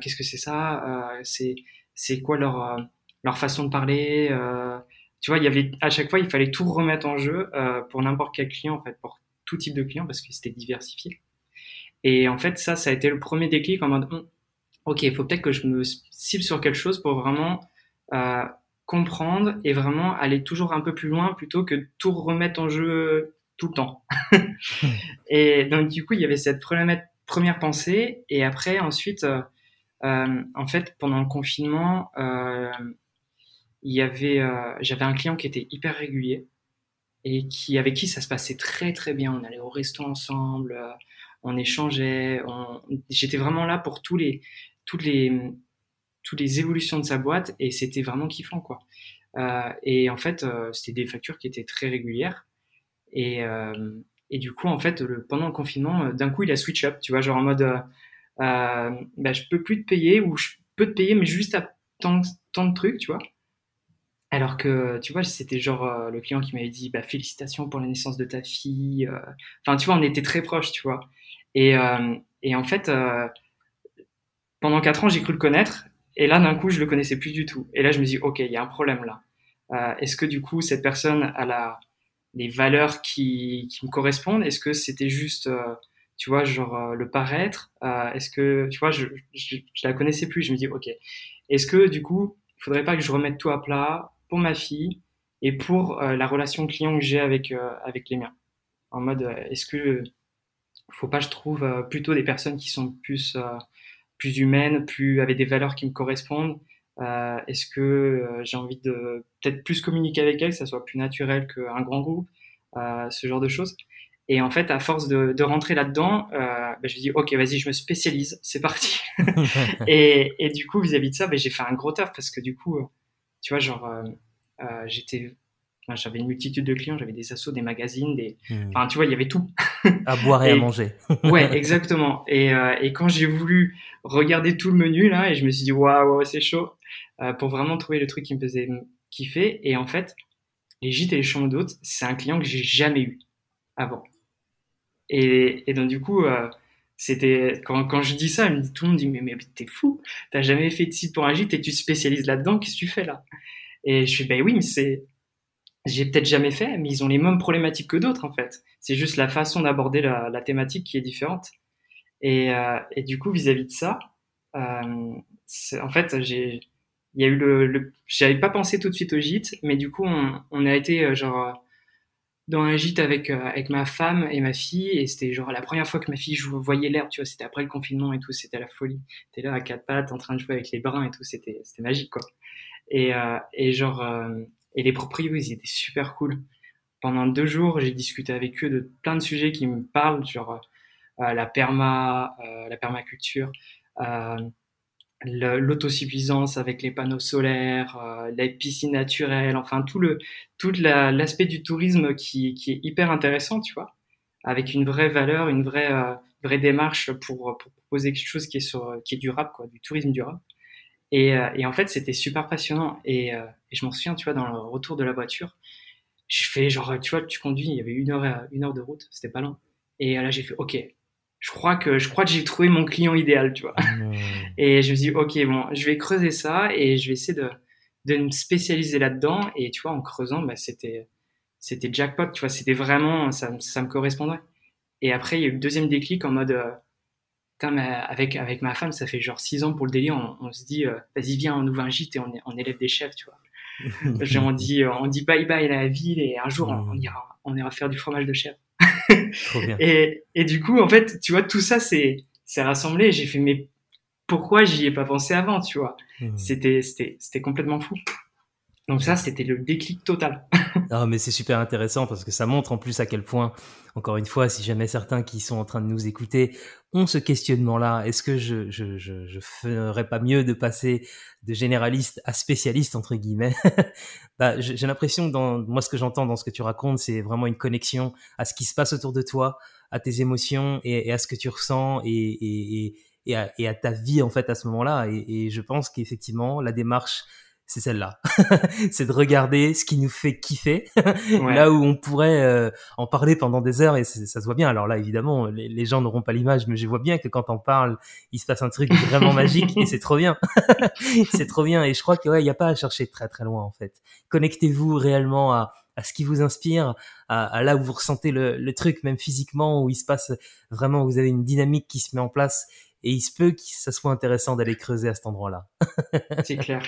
B: qu'est-ce que c'est ça, euh, c'est quoi leur euh, leur façon de parler, tu vois, il y avait à chaque fois, il fallait tout remettre en jeu euh, pour n'importe quel client, en fait, pour tout type de client, parce que c'était diversifié. Et en fait, ça, ça a été le premier déclic en mode, ok, il faut peut-être que je me cible sur quelque chose pour vraiment euh, comprendre et vraiment aller toujours un peu plus loin plutôt que tout remettre en jeu tout le temps. et donc, du coup, il y avait cette première pensée. Et après, ensuite, euh, euh, en fait, pendant le confinement, euh, euh, j'avais un client qui était hyper régulier et qui, avec qui ça se passait très très bien. On allait au resto ensemble, on échangeait, j'étais vraiment là pour toutes les, évolutions de sa boîte et c'était vraiment kiffant quoi. Et en fait, c'était des factures qui étaient très régulières et, du coup en fait, pendant le confinement, d'un coup il a switch up, tu vois, genre en mode, bah, je peux plus te payer ou je peux te payer mais juste à tant, de trucs, tu vois. Alors que, tu vois, c'était genre euh, le client qui m'avait dit bah, félicitations pour la naissance de ta fille. euh. Enfin, tu vois, on était très proches, tu vois. Et, euh, et en fait, euh, pendant quatre ans, j'ai cru le connaître. Et là, d'un coup, je le connaissais plus du tout. Et là, je me dis, OK, il y a un problème là. Euh, Est-ce que du coup, cette personne a la, les valeurs qui, qui me correspondent? Est-ce que c'était juste, euh, tu vois, genre euh, le paraître Euh, Est-ce que, tu vois, je, la connaissais plus. Je me dis, OK. Est-ce que du coup, il faudrait pas que je remette tout à plat pour ma fille et pour euh, la relation client que j'ai avec, avec les miens? En mode, est-ce que faut pas je trouve plutôt des personnes qui sont plus, plus humaines, plus avec des valeurs qui me correspondent Est-ce que j'ai envie de peut-être plus communiquer avec elles, que ça soit plus naturel qu'un grand groupe, ce genre de choses? Et en fait, à force de, de rentrer là-dedans, euh, bah, je me dis, ok, vas-y, je me spécialise, c'est parti. et, et du coup, vis-à-vis de ça, bah, j'ai fait un gros taf parce que du coup, euh, tu vois, genre, euh, euh, j'étais, j'avais une multitude de clients, j'avais des assos, des magazines, des,
A: Hmm.
B: enfin, tu vois, il y avait tout.
A: À boire et, à manger.
B: Ouais, exactement. Et, euh, et quand j'ai voulu regarder tout le menu là, et je me suis dit waouh, waouh, c'est chaud, euh, pour vraiment trouver le truc qui me faisait kiffer. Et en fait, les gîtes et les chambres d'hôtes, c'est un client que j'ai jamais eu avant. Et, donc du coup, euh, c'était quand, quand je dis ça, tout le monde dit mais, mais t'es fou, t'as jamais fait de site pour un gîte et tu te spécialises là-dedans, qu'est-ce que tu fais là? Et je suis ben oui, mais c'est j'ai peut-être jamais fait, mais ils ont les mêmes problématiques que d'autres en fait. C'est juste la façon d'aborder la, thématique qui est différente. Et, euh, et du coup, vis-à-vis de ça, euh, en fait, j'ai, il y a eu le, le j'avais pas pensé tout de suite au gîte, mais du coup, on, on a été genre dans un gîte avec euh, avec ma femme et ma fille, et c'était genre la première fois que ma fille jou- voyait l'herbe, tu vois, c'était après le confinement et tout, c'était la folie. T'es là à quatre pattes en train de jouer avec les brins et tout, c'était magique quoi. Et euh, et genre euh, et les proprios, ils étaient super cool. Pendant deux jours, j'ai discuté avec eux de plein de sujets qui me parlent, genre euh, la perma, euh, la permaculture, euh, l'autosuffisance avec les panneaux solaires, euh, les piscines naturelles, enfin tout le tout la- l'aspect du tourisme qui, qui est hyper intéressant, tu vois, avec une vraie valeur, une vraie euh, vraie démarche pour, pour proposer quelque chose qui est sur qui est durable, quoi, du tourisme durable. Et, euh, et en fait, c'était super passionnant. Et, euh, et je m'en souviens, tu vois, dans le retour de la voiture, je fais genre, tu vois, tu conduis, il y avait une heure, une heure de route, c'était pas long. Et là, j'ai fait, ok, je crois que je crois que j'ai trouvé mon client idéal, tu vois. Et je me suis dit, ok, bon, je vais creuser ça et je vais essayer de, de me spécialiser là-dedans. Et tu vois, en creusant, bah, c'était, c'était jackpot, tu vois, c'était vraiment, ça, me- ça me correspondait. Et après, il y a eu le deuxième déclic en mode, euh, putain, mais avec, avec ma femme, ça fait genre six ans pour le délire, on, on se dit, euh, vas-y, viens, on ouvre un gîte et on élève des chefs, tu vois. Genre, on dit, euh, on dit bye bye à la ville et un jour, on, on ira, on ira faire du fromage de chèvre.
A: Trop bien.
B: Et, et du coup, en fait, tu vois, tout ça, c'est, rassemblé. J'ai fait, mais pourquoi j'y ai pas pensé avant, tu vois?
A: Hmm.
B: C'était, c'était, c'était complètement fou. Donc ça, c'était le déclic total.
A: Ah, mais c'est super intéressant parce que ça montre en plus à quel point, encore une fois, si jamais certains qui sont en train de nous écouter ont ce questionnement-là, est-ce que je, je, je, ferais pas mieux de passer de généraliste à spécialiste, entre guillemets? Bah, J'ai l'impression que dans, moi, ce que j'entends dans ce que tu racontes, c'est vraiment une connexion à ce qui se passe autour de toi, à tes émotions et, à ce que tu ressens et, et, et, à, ta vie, en fait, à ce moment-là. Et je pense qu'effectivement, la démarche c'est celle-là. c'est de regarder ce qui nous fait kiffer, là où on pourrait euh, en parler pendant des heures et ça se voit bien. Alors là, évidemment, les, gens n'auront pas l'image, mais je vois bien que quand on parle, il se passe un truc vraiment magique et c'est trop bien. c'est trop bien et je crois que ouais, il n'y a pas à chercher très très loin en fait. Connectez-vous réellement à, à ce qui vous inspire, à, à là où vous ressentez le, le, truc, même physiquement, où il se passe vraiment, vous avez une dynamique qui se met en place et il se peut que ça soit intéressant d'aller creuser à cet endroit-là.
B: c'est clair.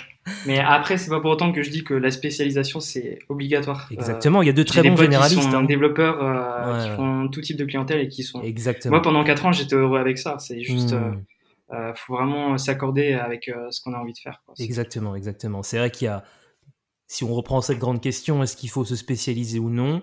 B: Mais après, c'est pas pour autant que je dis que la spécialisation c'est obligatoire.
A: Exactement. il y a de très bons généralistes. Qui
B: sont hein. développeurs euh, qui font tout type de clientèle et qui sont.
A: Exactement.
B: Moi, pendant quatre ans, j'étais heureux avec ça. C'est juste. Euh, euh, faut vraiment s'accorder avec euh, ce qu'on a envie de faire. Quoi.
A: Exactement, exactement. C'est vrai qu'il y a. Si on reprend cette grande question, est-ce qu'il faut se spécialiser ou non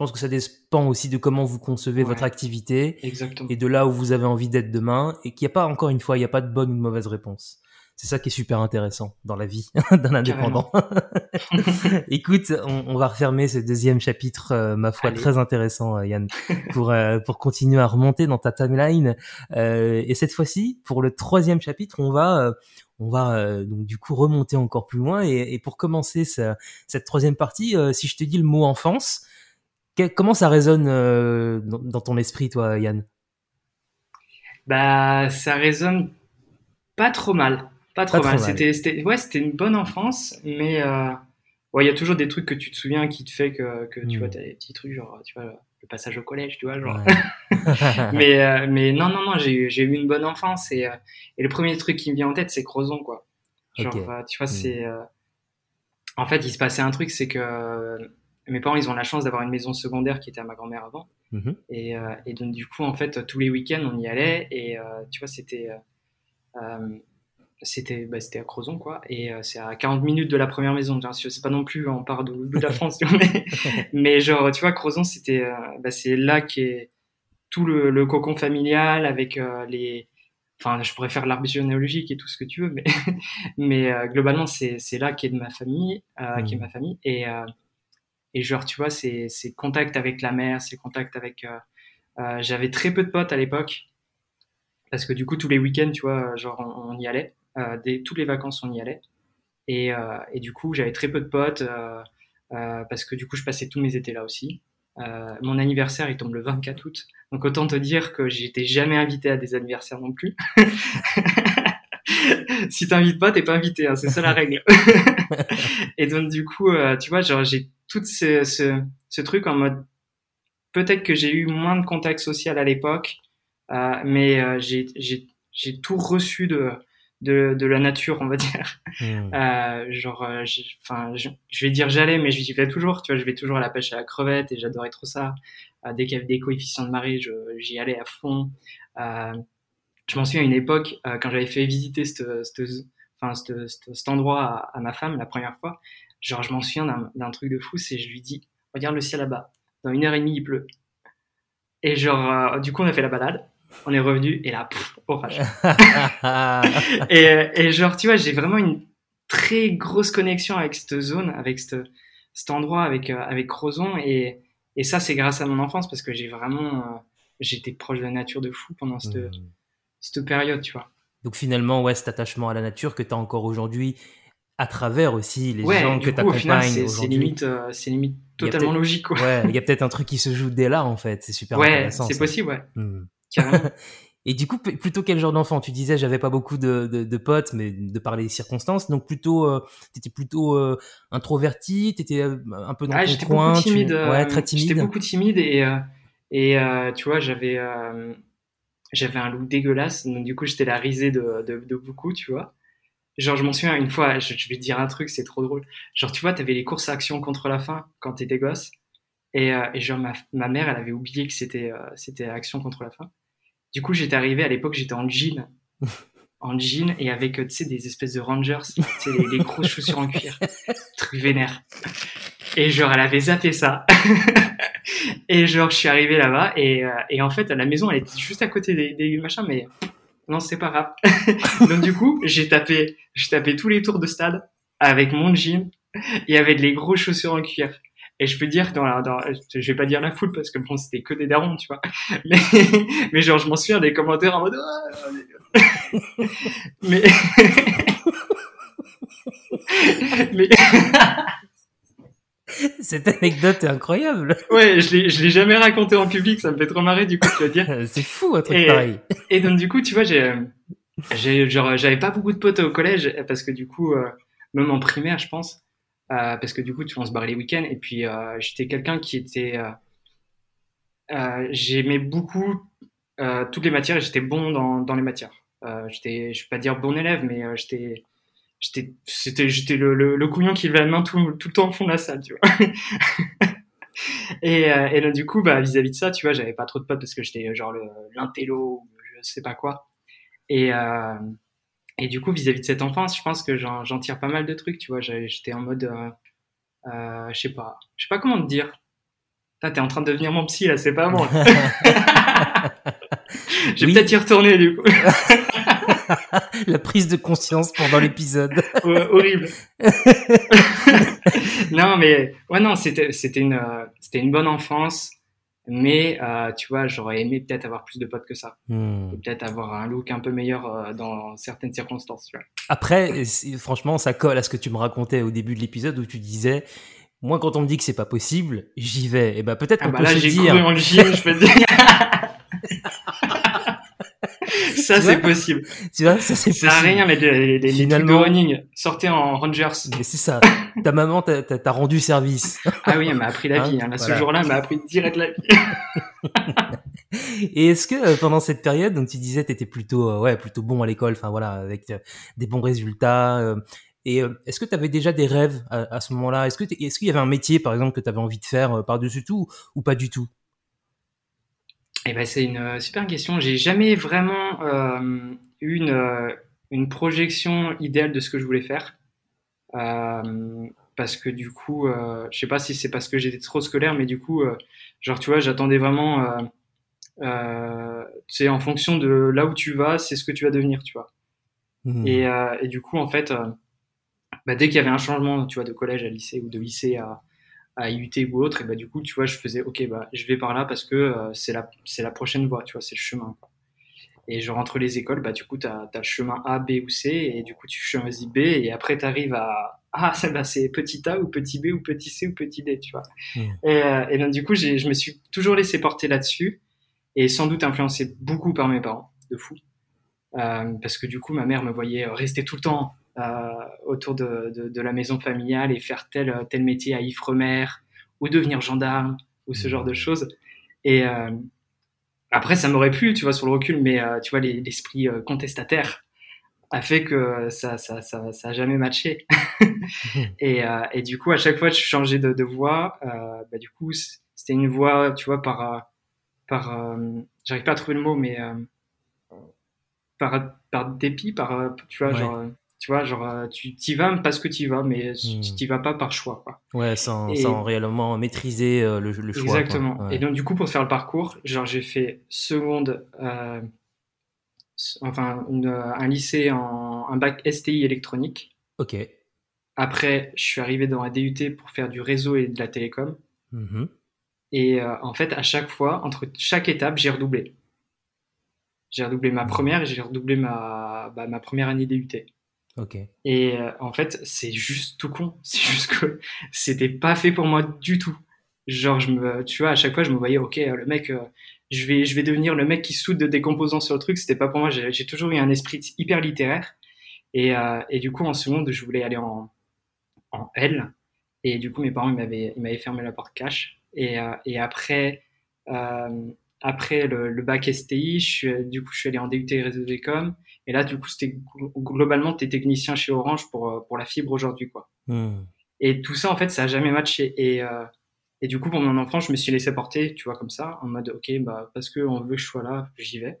A: pense que ça dépend aussi de comment vous concevez votre activité
B: Exactement.
A: et de là où vous avez envie d'être demain et qu'il n'y a pas, encore une fois, il n'y a pas de bonne ou de mauvaise réponse. C'est ça qui est super intéressant dans la vie d'un indépendant. Écoute, on, on, va refermer ce deuxième chapitre, euh, ma foi, très intéressant, euh, Yann, pour euh, pour continuer à remonter dans ta timeline. et cette fois-ci, pour le troisième chapitre, on va on va donc du coup remonter encore plus loin. Et, et pour commencer cette troisième partie, si je te dis le mot enfance, comment ça résonne euh, dans, ton esprit, toi, Yann?
B: Bah, ça résonne pas trop mal. Pas trop mal. C'était, ouais, c'était une bonne enfance, mais euh, il y a toujours des trucs que tu te souviens qui te fait que, que tu vois, hmm. des petits trucs, genre, tu vois, le passage au collège, tu vois, genre. mais, euh, mais non, non, non, j'ai, j'ai eu une bonne enfance et, et le premier truc qui me vient en tête, c'est Crozon, quoi. Genre, tu vois, hmm. c'est. En fait, il se passait un truc, c'est que mes parents, ils ont la chance d'avoir une maison secondaire qui était à ma grand-mère avant. Mhm. Et, euh, et, donc, du coup, en fait, tous les week-ends, on y allait. Et euh, tu vois, c'était. Euh, c'était bah, à Crozon quoi et c'est à 40 minutes de la première maison c'est pas non plus on part de, de la France mais, mais, genre tu vois Crozon c'était bah, c'est là qui est tout le, le cocon familial avec les enfin je pourrais faire l'arbre généalogique et tout ce que tu veux mais mais globalement c'est là qui est de ma famille est mhm. ma famille et et genre, tu vois, c'est contact avec la mer, c'est contact avec. Euh, euh, J'avais très peu de potes à l'époque. Parce que du coup, tous les week-ends, tu vois, genre, on, y allait. Euh, dès, toutes les vacances, on y allait. Et, euh, et du coup, j'avais très peu de potes. Euh, euh, parce que du coup, je passais tous mes étés là aussi. mon anniversaire, il tombe le 24 août. Donc, autant te dire que j'étais jamais invité à des anniversaires non plus. si t'invites pas, t'es pas invité. Hein, c'est ça la règle. et donc, du coup, tu vois, genre, j'ai tout ce, ce, ce, truc en mode peut-être que j'ai eu moins de contact social à l'époque, euh, mais euh, j'ai tout reçu de, de, de, la nature, on va dire. Hmm. Euh, genre, euh, enfin, je, je, vais dire j'allais, mais j'y vais toujours. Tu vois, je vais toujours à la pêche à la crevette et j'adorais trop ça. Euh, dès qu'il y avait des coefficients de marée, j'y allais à fond. Je m'en souviens à une époque quand j'avais fait visiter enfin, cet endroit à, à, ma femme la première fois. Genre, je m'en souviens d'un truc de fou, c'est je lui dis, regarde le ciel là-bas, dans une heure et demie, il pleut. Et genre, euh, du coup, on a fait la balade, on est revenu, et là, pff, orage. et, et, genre, tu vois, j'ai vraiment une très grosse connexion avec cette zone, avec cette, cet endroit, avec, euh, avec Crozon, et, et ça, c'est grâce à mon enfance, parce que j'ai vraiment, euh, j'étais proche de la nature de fou pendant cette, mmh. Cette période, tu vois.
A: Donc finalement, ouais, cet attachement à la nature que tu as encore aujourd'hui, à travers aussi les gens que tu accompagnes
B: C'est limite, euh, limite totalement logique. Quoi.
A: Ouais, il y a peut-être un truc qui se joue dès là en fait. C'est super ouais, intéressant.
B: c'est possible, ouais. Hmm.
A: Et du coup, plutôt quel genre d'enfant? Tu disais, j'avais pas beaucoup de, de, de, potes, mais de par les circonstances, donc plutôt, euh, t'étais plutôt euh, introverti, t'étais euh, un peu dans ah, ton coin,
B: beaucoup timide,
A: ouais, très timide.
B: J'étais beaucoup timide et et tu vois, j'avais j'avais un look dégueulasse, donc du coup, j'étais la risée de, de, de beaucoup, tu vois. Genre, je m'en souviens une fois, je, vais te dire un truc, c'est trop drôle. Genre, tu vois, t'avais les courses à action contre la faim quand t'étais gosse. Et, euh, et genre, ma, ma, mère, elle avait oublié que c'était euh, c'était action contre la faim. Du coup, j'étais arrivé, à l'époque, j'étais en jean. en jean et avec, tu sais, des espèces de rangers, tu sais, les, les grosses chaussures en cuir. Truc vénère. Et genre, elle avait zappé ça. et genre, je suis arrivé là-bas et, euh, et en fait, à la maison, elle était juste à côté des, machins, mais non, c'est pas grave. Donc du coup, j'ai tapé, j'ai tapé tous les tours de stade avec mon jean et avec les gros chaussures en cuir. Et je peux dire dans la, je vais pas dire la foule parce que bon, c'était que des darons, tu vois. Mais, mais genre, je m'en souviens des commentaires en mode, ah, mais, mais...
A: Cette anecdote est incroyable.
B: Ouais, je l'ai, je l'ai jamais raconté en public, ça me fait trop marrer du coup de le dire.
A: C'est fou un truc
B: Et-
A: pareil.
B: Et donc du coup, tu vois, j'ai, j'ai, genre, j'avais pas beaucoup de potes au collège parce que du coup, euh, même en primaire, je pense, euh, parce que du coup, tu vois, on se barrait les week-ends. Et puis, euh, j'étais quelqu'un qui était, j'aimais beaucoup toutes les matières et j'étais bon dans, dans les matières. J'étais, je vais pas dire bon élève, mais j'étais, j'étais, c'était, j'étais le, le, le couillon qui levait la main tout, tout le temps au fond de la salle, tu vois. et, euh, et donc, du coup, bah, vis-à-vis de ça, tu vois, j'avais pas trop de potes parce que j'étais genre le, l'intello, je sais pas quoi. Et, euh, et du coup, vis-à-vis de cette enfance, je pense que j'en, j'en tire pas mal de trucs, tu vois. J'étais en mode, euh, euh, je sais pas, je sais pas comment te dire. T'es en train de devenir mon psy là, c'est pas moi. J'ai
A: Oui.
B: peut-être y retourner du coup.
A: La prise de conscience pendant l'épisode.
B: Horrible. non, mais ouais, non, c'était c'était une euh, c'était une bonne enfance, mais euh, tu vois, j'aurais aimé peut-être avoir plus de potes que ça,
A: Hmm.
B: peut-être avoir un look un peu meilleur euh, dans certaines circonstances. Tu vois.
A: Après, franchement, ça colle à ce que tu me racontais au début de l'épisode où tu disais, moi, quand on me dit que c'est pas possible, j'y vais. Et ben peut-être
B: Ah
A: qu'on
B: bah
A: peut
B: là,
A: se
B: j'ai
A: dire.
B: couru en gym, je peux dire. ça, c'est possible.
A: Tu vois, ça c'est
B: Ça
A: possible.
B: rien, mais les, les, les de
A: Finalement-
B: running, sortez en Rangers.
A: Mais c'est ça. Ta maman t'a rendu service.
B: Ah oui, elle m'a appris la
A: Hein,
B: vie. Hein. Là,
A: voilà.
B: Ce jour-là, elle m'a appris direct la vie.
A: Et est-ce que euh, pendant cette période, donc tu disais, t'étais plutôt, euh, ouais, plutôt bon à l'école, enfin voilà, avec euh, des bons résultats. euh, et est-ce que tu avais déjà des rêves à, à ce moment-là? Est-ce que est-ce qu'il y avait un métier, par exemple, que tu avais envie de faire par-dessus tout ou pas du tout?
B: Eh ben, c'est une euh, super question. J'ai jamais vraiment euh, eu une, euh, une projection idéale de ce que je voulais faire. Euh, parce que du coup, euh, je sais pas si c'est parce que j'étais trop scolaire, mais du coup, genre, tu vois, j'attendais vraiment, sais, en fonction de là où tu vas, c'est ce que tu vas devenir, tu vois.
A: Hmm.
B: Et, et du coup, en fait, bah, dès qu'il y avait un changement, tu vois, de collège à lycée ou de lycée à, à IUT ou autre, et bah, du coup, tu vois, je faisais, ok, bah, je vais par là parce que euh, c'est la, c'est la prochaine voie, tu vois, c'est le chemin. Quoi. Et genre, entre les écoles, bah, du coup, tu as, le chemin A, B ou C, et du coup, tu choisis B, et après, tu arrives à, ah, ça, bah, c'est petit A ou petit B ou petit C ou petit D, tu vois.
A: Mm.
B: Et, euh, et donc, du coup, je me suis toujours laissé porter là-dessus, et sans doute influencé beaucoup par mes parents, de fou. Euh, parce que du coup, ma mère me voyait rester tout le temps autour de, de, de la maison familiale et faire tel, tel métier à Ifremer, ou devenir gendarme, ou ce genre de choses. Et euh, après, ça m'aurait plu, tu vois, sur le recul, mais euh, tu vois, les- l'esprit euh, contestataire a fait que ça, ça, ça, ça a jamais matché. et, euh, et du coup, à chaque fois que je changeais de, de euh, bah, du coup, c'était une voie, tu vois, par, euh, par, euh, j'arrive pas à trouver le mot, mais euh, par, par dépit, par, euh, tu vois,
A: Ouais.
B: genre, euh, tu vois, genre, euh, tu t'y vas parce que tu y vas, mais
A: Hmm.
B: tu t'y vas pas par choix, quoi.
A: Ouais, sans,
B: Et-
A: sans réellement maîtriser euh, le, le choix. quoi.
B: Exactement.
A: Ouais.
B: Et donc, du coup, pour faire le parcours, genre, j'ai fait seconde, euh, enfin, une, un lycée en un bac STI électronique.
A: Ok.
B: Après, je suis arrivé dans un DUT pour faire du réseau et de la télécom.
A: Mhm.
B: Et euh, en fait, à chaque fois, entre chaque étape, j'ai redoublé. J'ai redoublé ma première et j'ai redoublé ma, bah, ma première année DUT. Et euh, en fait, c'est juste tout con. C'est juste que c'était pas fait pour moi du tout. Genre, tu vois, à chaque fois, je me voyais, ok, euh, le mec, euh, je vais, je vais devenir le mec qui soude des composants sur le truc. C'était pas pour moi. J'ai toujours eu un esprit hyper littéraire. Et, du coup, en seconde, je voulais aller en, en L. Et du coup, mes parents, ils m'avaient, fermé la porte cash. Et, après, après le, le bac STI, je suis, du coup, je suis allé en DUT réseau télécom. Et là, du coup, c'était globalement, t'es technicien chez Orange pour, euh, pour la fibre aujourd'hui, quoi.
A: Hmm.
B: Et tout ça, en fait, ça a jamais matché. Et, euh, et du coup, pour mon enfant, je me suis laissé porter, tu vois, comme ça, en mode, ok, bah, parce qu'on veut que je sois là, j'y vais.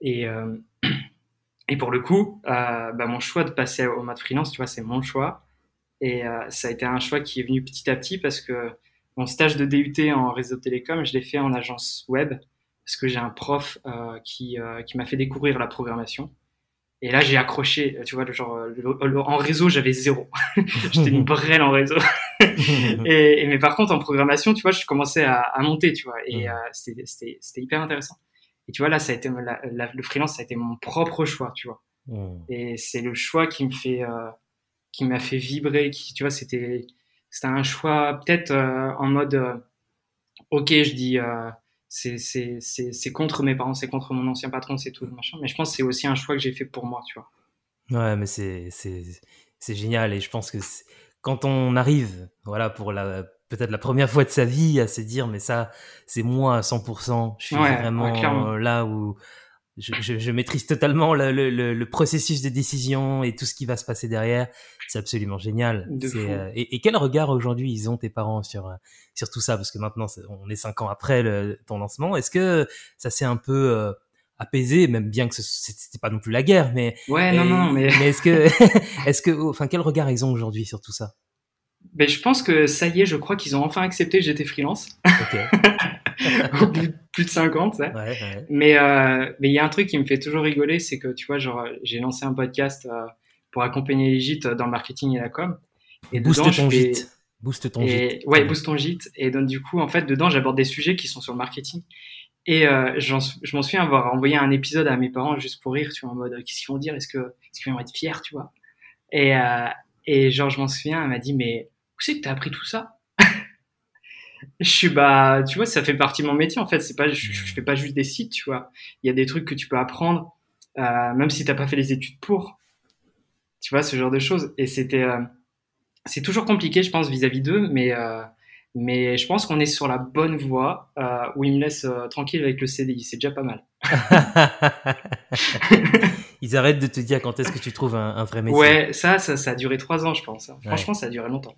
B: Et, euh, et pour le coup, euh, bah, mon choix de passer au mode freelance, tu vois, c'est mon choix. Et ça a été un choix qui est venu petit à petit parce que mon stage de DUT en réseau télécom, je l'ai fait en agence web parce que j'ai un prof euh, qui, euh, qui m'a fait découvrir la programmation. Et là, j'ai accroché, tu vois, le genre, le- le- en réseau, j'avais zéro. J'étais une brêle en réseau. et, et- mais par contre, en programmation, tu vois, je commençais à, à monter, tu vois, et euh, c'était- hyper intéressant. Et tu vois, là, ça a été la- la- le freelance, ça a été mon propre choix, tu vois. Et c'est le choix qui me fait, euh, qui m'a fait vibrer, qui, tu vois, c'était, c'était un choix peut-être en mode, ok, je dis, c'est, c'est, c'est, c'est contre mes parents, c'est contre mon ancien patron, c'est tout, machin. Mais je pense que c'est aussi un choix que j'ai fait pour moi, tu vois.
A: Ouais, mais c'est, c'est, c'est génial et je pense que quand on arrive, voilà, pour la peut-être la première fois de sa vie à se dire mais ça c'est moi à 100%, je suis vraiment là où je, je, je, maîtrise totalement le, le, le, processus de décision et tout ce qui va se passer derrière. C'est absolument génial. Euh, et, et, quel regard aujourd'hui ils ont tes parents sur euh, sur tout ça? Parce que maintenant on est cinq ans après le, ton lancement. Est-ce que ça s'est un peu euh, apaisé, même bien que c'était pas non plus la guerre, mais
B: ouais non non mais,
A: mais est-ce que est-ce que enfin quel regard ils ont aujourd'hui sur tout ça?
B: Ben, je pense que ça y est, je crois qu'ils ont enfin accepté que j'étais freelance. Au bout de plus de 50, ouais, ouais. Mais euh, mais il y a un truc qui me fait toujours rigoler, c'est que tu vois, genre j'ai lancé un podcast euh, pour accompagner les gîtes dans le marketing et la com.
A: Et booste ton gîte. Booste ton gîte.
B: Ouais, booste ton gîte. Et donc du coup, en fait, dedans, j'aborde des sujets qui sont sur le marketing. Et euh, je m'en souviens avoir envoyé un épisode à mes parents juste pour rire, tu vois, en mode qu'est-ce qu'ils vont dire? Est-ce que est-ce qu'ils vont être fiers, tu vois? Et et genre je m'en souviens, elle m'a dit mais où c'est que t'as appris tout ça? Je suis bah tu vois ça fait partie de mon métier en fait. C'est pas je, je, fais pas juste des sites tu vois. Il y a des trucs que tu peux apprendre euh, même si t'as pas fait les études pour. Tu vois ce genre de choses. Et c'était euh, c'est toujours compliqué je pense vis-à-vis d'eux mais euh, mais je pense qu'on est sur la bonne voie où ils me laissent tranquille avec le CDI c'est déjà pas mal.
A: Ils arrêtent de te dire quand est-ce que tu trouves un, un vrai métier.
B: Ouais ça, ça ça a duré trois ans je pense franchement ça a duré longtemps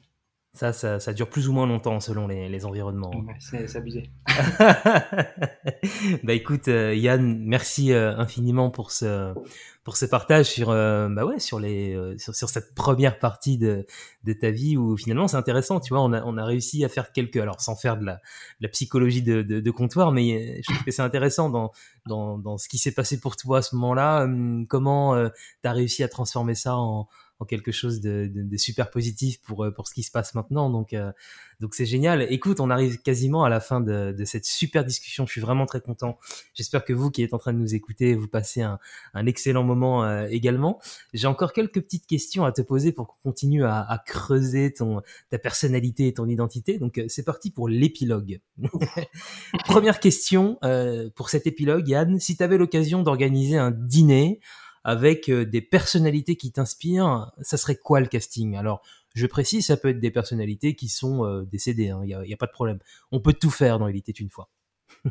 A: ça, ça, ça, dure plus ou moins longtemps selon les, les environnements.
B: Ouais, c'est abusé.
A: bah écoute, euh, Yann, merci euh, infiniment pour ce pour ce partage sur euh, bah ouais sur les sur, sur, cette première partie de de ta vie où finalement c'est intéressant, tu vois, on a on a réussi à faire quelques alors sans faire de la, de la psychologie de, de, de, comptoir, mais je trouve que c'est intéressant dans dans dans ce qui s'est passé pour toi à ce moment-là, hum, comment tu as réussi à transformer ça en en quelque chose de, de, de, super positif pour euh, pour ce qui se passe maintenant. Donc euh, donc c'est génial. Écoute, on arrive quasiment à la fin de, de, cette super discussion. Je suis vraiment très content. J'espère que vous qui êtes en train de nous écouter, vous passez un, un excellent moment euh, également. J'ai encore quelques petites questions à te poser pour qu'on continue à, à, creuser ton ta personnalité et ton identité. Donc c'est parti pour l'épilogue. Première question euh, pour cet épilogue, Yann. Si tu avais l'occasion d'organiser un dîner avec euh, des personnalités qui t'inspirent, ça serait quoi le casting? Alors, je précise, ça peut être des personnalités qui sont euh, décédées, il hein, n'y a, a, pas de problème. On peut tout faire dans Il était une fois.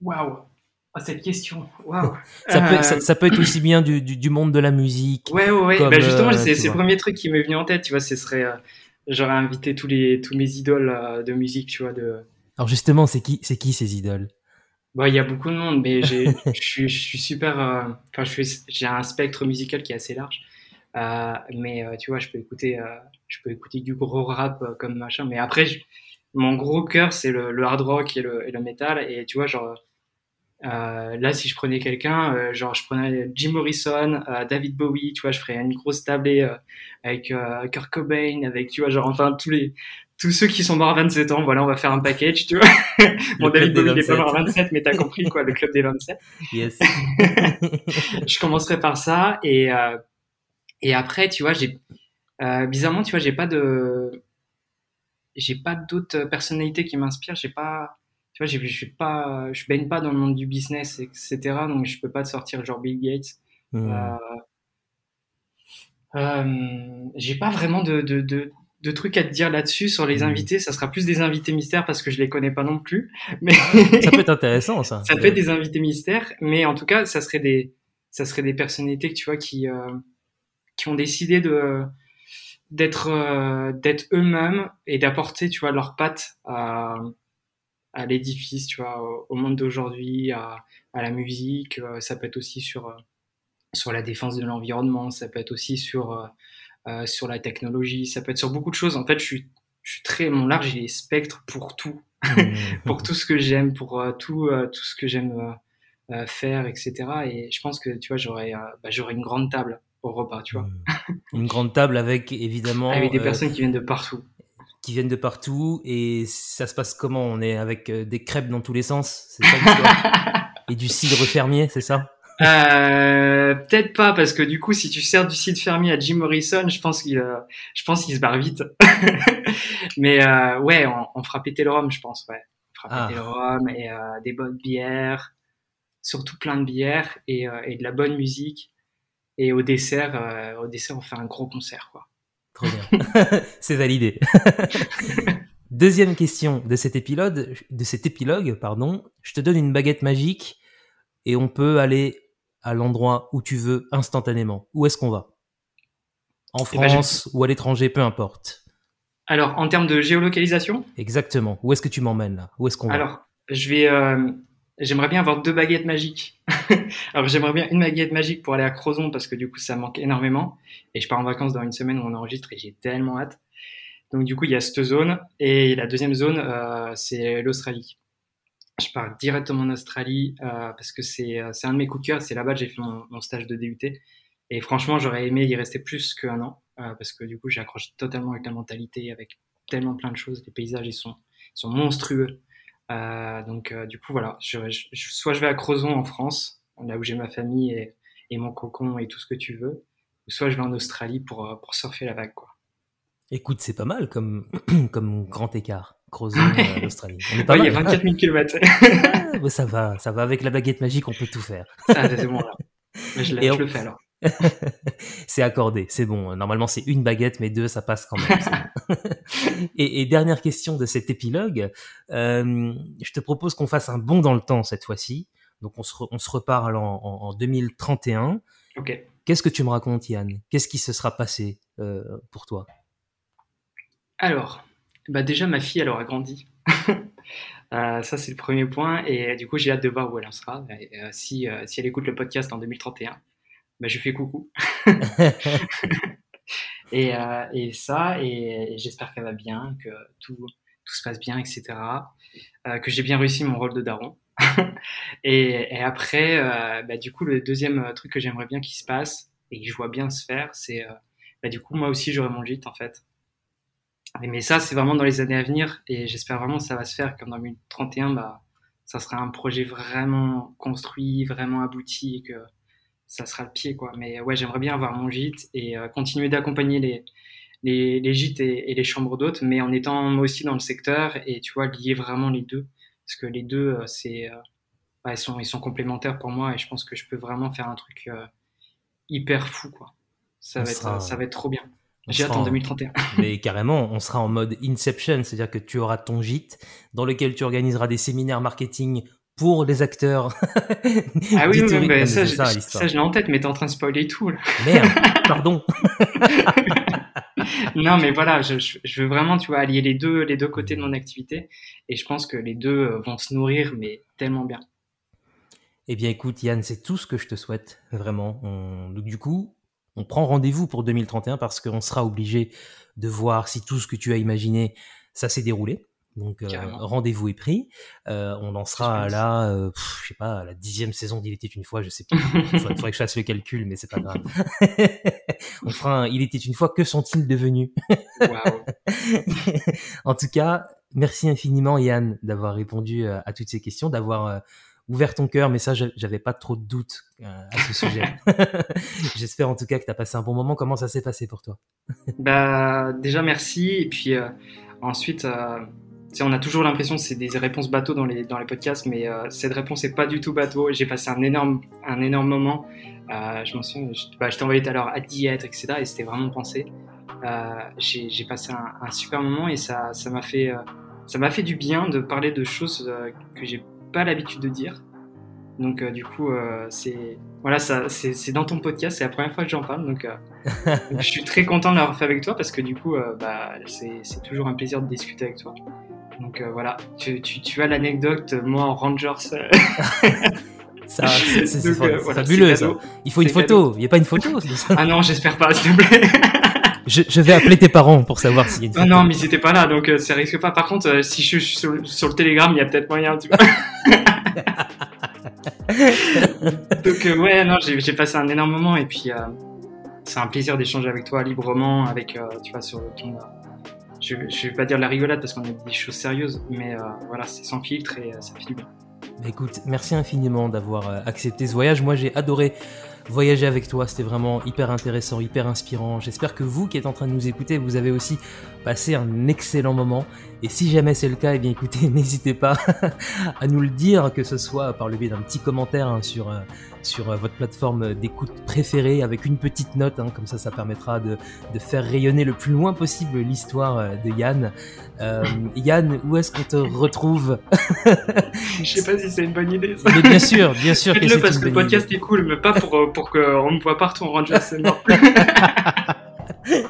B: Waouh ah, cette question,
A: ça, peut, ça, ça, peut être aussi bien du, du, du, monde de la musique.
B: Ouais, ouais, ouais. bah justement, euh, c'est le premier truc qui m'est venu en tête, tu vois, ce serait... Euh, J'aurais invité tous, les, tous mes idoles euh, de musique, tu vois. De...
A: Alors justement, c'est qui, qui ces idoles?
B: Bon, il y a beaucoup de monde, mais je suis, super. Euh, enfin, je j'ai un spectre musical qui est assez large. Euh, mais euh, tu vois, je peux écouter, euh, je peux écouter du gros rap euh, comme machin. Mais après, mon gros cœur, c'est le, hard rock et le, et le metal. Et tu vois, genre, là, si je prenais quelqu'un, genre, je prenais Jim Morrison, David Bowie. Tu vois, je ferais une grosse tablée avec Kurt Cobain, avec, tu vois, genre, enfin, tous les tous ceux qui sont morts à 27 ans, voilà, on va faire un package, tu vois. bon, David Bowie n'est pas mort à 27, mais t'as compris, quoi, le club des 27.
A: Yes.
B: je commencerai par ça, et, euh, et après, tu vois, j'ai, euh, bizarrement, tu vois, j'ai pas de, j'ai pas d'autres personnalités qui m'inspirent, j'ai pas, tu vois, je suis pas, je baigne pas dans le monde du business, etc., donc je peux pas te sortir genre Bill Gates. Mmh. Euh, j'ai pas vraiment de, de, de, de trucs à te dire là-dessus sur les mmh. invités. Ça sera plus des invités mystères parce que je les connais pas non plus. Mais
A: ça peut être intéressant, ça.
B: ça peut être des invités mystères, mais en tout cas, ça serait des, ça serait des personnalités que tu vois qui, euh, qui ont décidé de d'être euh, d'être eux-mêmes et d'apporter, tu vois, leurs pattes à, à l'édifice, tu vois, au, monde d'aujourd'hui, à, à la musique. Euh, ça peut être aussi sur sur la défense de l'environnement. Ça peut être aussi sur euh, sur la technologie, ça peut être sur beaucoup de choses. En fait, je suis, je suis très, mon large est spectre pour tout, mmh. pour tout ce que j'aime, pour euh, tout, euh, tout ce que j'aime faire, etc. Et je pense que tu vois, j'aurais, bah, une grande table au repas, tu vois.
A: Mmh. Une grande table avec évidemment
B: avec des personnes qui viennent de partout
A: qui viennent de partout et ça se passe comment? On est avec des crêpes dans tous les sens, c'est ça Et du cidre fermier, c'est ça?
B: Euh, Peut-être pas, parce que du coup, si tu sers du site fermier à Jim Morrison, je pense qu'il, euh, je pense qu'il se barre vite. Mais euh, ouais, on, on, fera péter le rhum, je pense. Ouais, on fera ah. péter le rhum et des bonnes bières, surtout plein de bières et, et de la bonne musique. Et au dessert, au dessert, on fait un gros concert, quoi.
A: Trop bien, c'est validé. Deuxième question de cet épilogue, de cet épilogue, pardon. Je te donne une baguette magique et on peut aller à l'endroit où tu veux instantanément. Où est-ce qu'on va? En eh ben, France ou à l'étranger, peu importe.
B: Alors, en termes de géolocalisation?
A: Exactement. Où est-ce que tu m'emmènes là? Où est-ce qu'on va?
B: Alors, je vais. Euh, j'aimerais bien avoir deux baguettes magiques. Alors, j'aimerais bien une baguette magique pour aller à Crozon parce que du coup, ça manque énormément. Et je pars en vacances dans une semaine où on enregistre et j'ai tellement hâte. Donc, du coup, il y a cette zone. Et la deuxième zone, euh, c'est l'Australie je pars directement en Australie euh, parce que c'est euh, c'est un de mes coups de cœur. C'est là-bas que j'ai fait mon, mon, stage de DUT. Et franchement, j'aurais aimé y rester plus qu'un an euh, parce que du coup, j'accroche totalement avec la mentalité, avec tellement plein de choses. Les paysages, ils sont, ils sont monstrueux. Euh, donc, euh, du coup, voilà. Je, je, soit je vais à Crozon en France, là où j'ai ma famille et, et, mon cocon et tout ce que tu veux, ou soit je vais en Australie pour, euh, pour surfer la vague, quoi.
A: Écoute, c'est pas mal comme, comme grand écart. Crozon, euh, Australie.
B: On est pas ouais, il y a 24 000 km.
A: ah, ça va, ça va. Avec la baguette magique, on peut tout faire.
B: c'est bon, là. Mais je, je on... le fais alors.
A: c'est accordé, c'est bon. Normalement, c'est une baguette, mais deux, ça passe quand même. et, et, dernière question de cet épilogue. Euh, je te propose qu'on fasse un bond dans le temps cette fois-ci. Donc, on se, re, on se reparle en, en, en 2031.
B: Ok.
A: Qu'est-ce que tu me racontes, Yann? Qu'est-ce qui se sera passé euh, pour toi?
B: Alors, bah déjà, ma fille, elle aura grandi. euh, ça, c'est le premier point. Et du coup, j'ai hâte de voir où elle en sera. Euh, si, euh, si elle écoute le podcast en 2031, bah, je fais coucou. et, euh, et, ça, et, j'espère qu'elle va bien, que tout, tout se passe bien, etc. Euh, que j'ai bien réussi mon rôle de daron. et, et, après, bah, du coup, le deuxième truc que j'aimerais bien qu'il se passe et que je vois bien se faire, c'est bah, du coup, moi aussi, j'aurai mon gîte, en fait. Mais ça, c'est vraiment dans les années à venir et j'espère vraiment que ça va se faire qu'en 2031, bah, ça sera un projet vraiment construit, vraiment abouti et que ça sera le pied, quoi. Mais ouais, j'aimerais bien avoir mon gîte et euh, continuer d'accompagner les, les, les, gîtes et, et les chambres d'hôtes, mais en étant moi aussi dans le secteur et tu vois, lier vraiment les deux. Parce que les deux, euh, c'est, euh, bah, ils, sont, ils sont complémentaires pour moi et je pense que je peux vraiment faire un truc hyper fou, quoi. Ça va, sera... être, ça va être trop bien. J'ai hâte en 2031.
A: mais carrément, on sera en mode Inception, c'est-à-dire que tu auras ton gîte dans lequel tu organiseras des séminaires marketing pour les acteurs.
B: ah oui, oui, bah, ça, ça, je, ça, je l'ai en tête, mais t'es en train de spoiler tout. Là.
A: Merde, pardon.
B: non, mais voilà, je, je, veux vraiment, tu vois, allier les deux, les deux côtés de mon activité, et je pense que les deux euh, vont se nourrir, mais tellement bien.
A: Eh bien, écoute, Yann, c'est tout ce que je te souhaite, vraiment. On... Donc, du coup, on prend rendez-vous pour 2031 parce qu'on sera obligé de voir si tout ce que tu as imaginé, ça s'est déroulé. Donc euh, rendez-vous est pris. Euh, on en sera là, euh, pff, je sais pas, à la dixième saison d'Il était une fois, je sais plus. Il faudrait, faudrait, que je fasse le calcul, mais c'est pas grave. on fera un Il était une fois, que sont-ils devenus? Wow. En tout cas, merci infiniment Yann d'avoir répondu à toutes ces questions, d'avoir ouvert ton cœur, mais ça, j'avais pas trop de doutes euh, à ce sujet. J'espère en tout cas que tu as passé un bon moment. Comment ça s'est passé pour toi?
B: Bah déjà merci et puis euh, ensuite, euh, on a toujours l'impression que c'est des réponses bateau dans les dans les podcasts, mais euh, cette réponse est pas du tout bateau. J'ai passé un énorme un énorme moment. Je m'en souviens, je, bah, je t'ai envoyé tout à l'heure à diète, etc. Et c'était vraiment pensé. J'ai passé un, un, super moment et ça ça m'a fait ça m'a fait du bien de parler de choses que j'ai pas l'habitude de dire. Donc euh, du coup, euh, c'est voilà, ça, c'est dans ton podcast, c'est la première fois que j'en parle, donc, euh, donc, je suis très content de l'avoir fait avec toi parce que du coup, bah, c'est toujours un plaisir de discuter avec toi. Donc voilà, tu, tu, tu as l'anecdote, moi en Rangers.
A: ça, c'est voilà, fabuleux. Ça. Il faut une photo. Il n'y a pas une photo.
B: ah non, j'espère pas, s'il te plaît.
A: Je, je, vais appeler tes parents pour savoir s'il y a une
B: photo. Non, non, mais ils étaient pas là, donc ça risque pas. Par contre, si je suis sur, sur le Telegram, il y a peut-être moyen, tu vois. Donc euh, ouais, non, j'ai passé un énorme moment et puis euh, c'est un plaisir d'échanger avec toi librement, avec euh, tu vois sur ton. je, je vais pas dire la rigolade parce qu'on a des choses sérieuses, mais voilà, c'est sans filtre et ça fait du bien.
A: Bah, écoute, merci infiniment d'avoir accepté ce voyage. Moi, j'ai adoré voyager avec toi. C'était vraiment hyper intéressant, hyper inspirant. J'espère que vous qui êtes en train de nous écouter, vous avez aussi passé un excellent moment. Et si jamais c'est le cas, eh bien écoutez, n'hésitez pas à nous le dire, que ce soit par le biais d'un petit commentaire hein, sur, euh, sur euh, votre plateforme d'écoute préférée, avec une petite note, hein, comme ça ça permettra de, de, faire rayonner le plus loin possible l'histoire euh, de Yann. Euh, Yann, où est-ce qu'on te retrouve?
B: Je sais pas si c'est une bonne idée.
A: Ça. Mais bien sûr, bien sûr
B: que c'est parce que le podcast est cool, mais pas pour, pour qu'on me voit partout en Ranger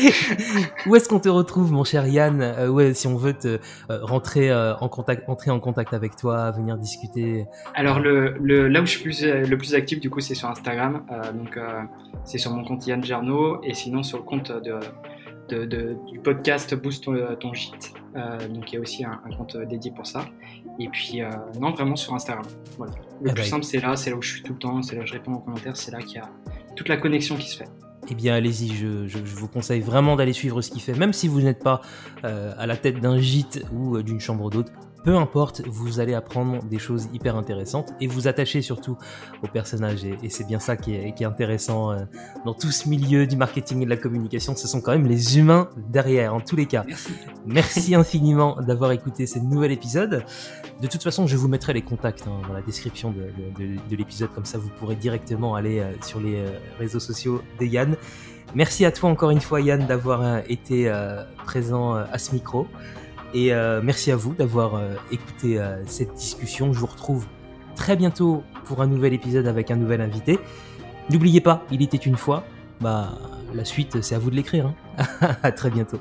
A: Où est-ce qu'on te retrouve, mon cher Yann? Euh, ouais, Si on veut te euh, rentrer euh, en contact, entrer en contact avec toi, venir discuter.
B: Alors le, le là où je suis plus, le plus actif, du coup, c'est sur Instagram. donc c'est sur mon compte Yann Gerno et sinon sur le compte de, de, de du podcast Boost ton, ton gîte. donc il y a aussi un, compte dédié pour ça. Et puis non, vraiment sur Instagram. Voilà. Le eh plus ben, simple, c'est là, c'est là où je suis tout le temps, c'est là où je réponds aux commentaires, c'est là qu'il y a toute la connexion qui se fait
A: eh bien allez-y, je, vous conseille vraiment d'aller suivre ce qu'il fait, même si vous n'êtes pas euh, à la tête d'un gîte ou euh, d'une chambre d'hôte peu importe, vous allez apprendre des choses hyper intéressantes et vous attacher surtout au personnage. Et, c'est bien ça qui est, intéressant euh, dans tout ce milieu du marketing et de la communication. Ce sont quand même les humains derrière, en tous les cas. Merci, infiniment d'avoir écouté ce nouvel épisode. De toute façon, je vous mettrai les contacts hein, dans la description de, l'épisode, comme ça vous pourrez directement aller euh, sur les euh, réseaux sociaux de Yann. Merci à toi encore une fois Yann d'avoir été présent à ce micro. Et euh, merci à vous d'avoir euh, écouté euh, cette discussion. Je vous retrouve très bientôt pour un nouvel épisode avec un nouvel invité. N'oubliez pas, il était une fois. Bah, la suite, c'est à vous de l'écrire. Hein. à très bientôt.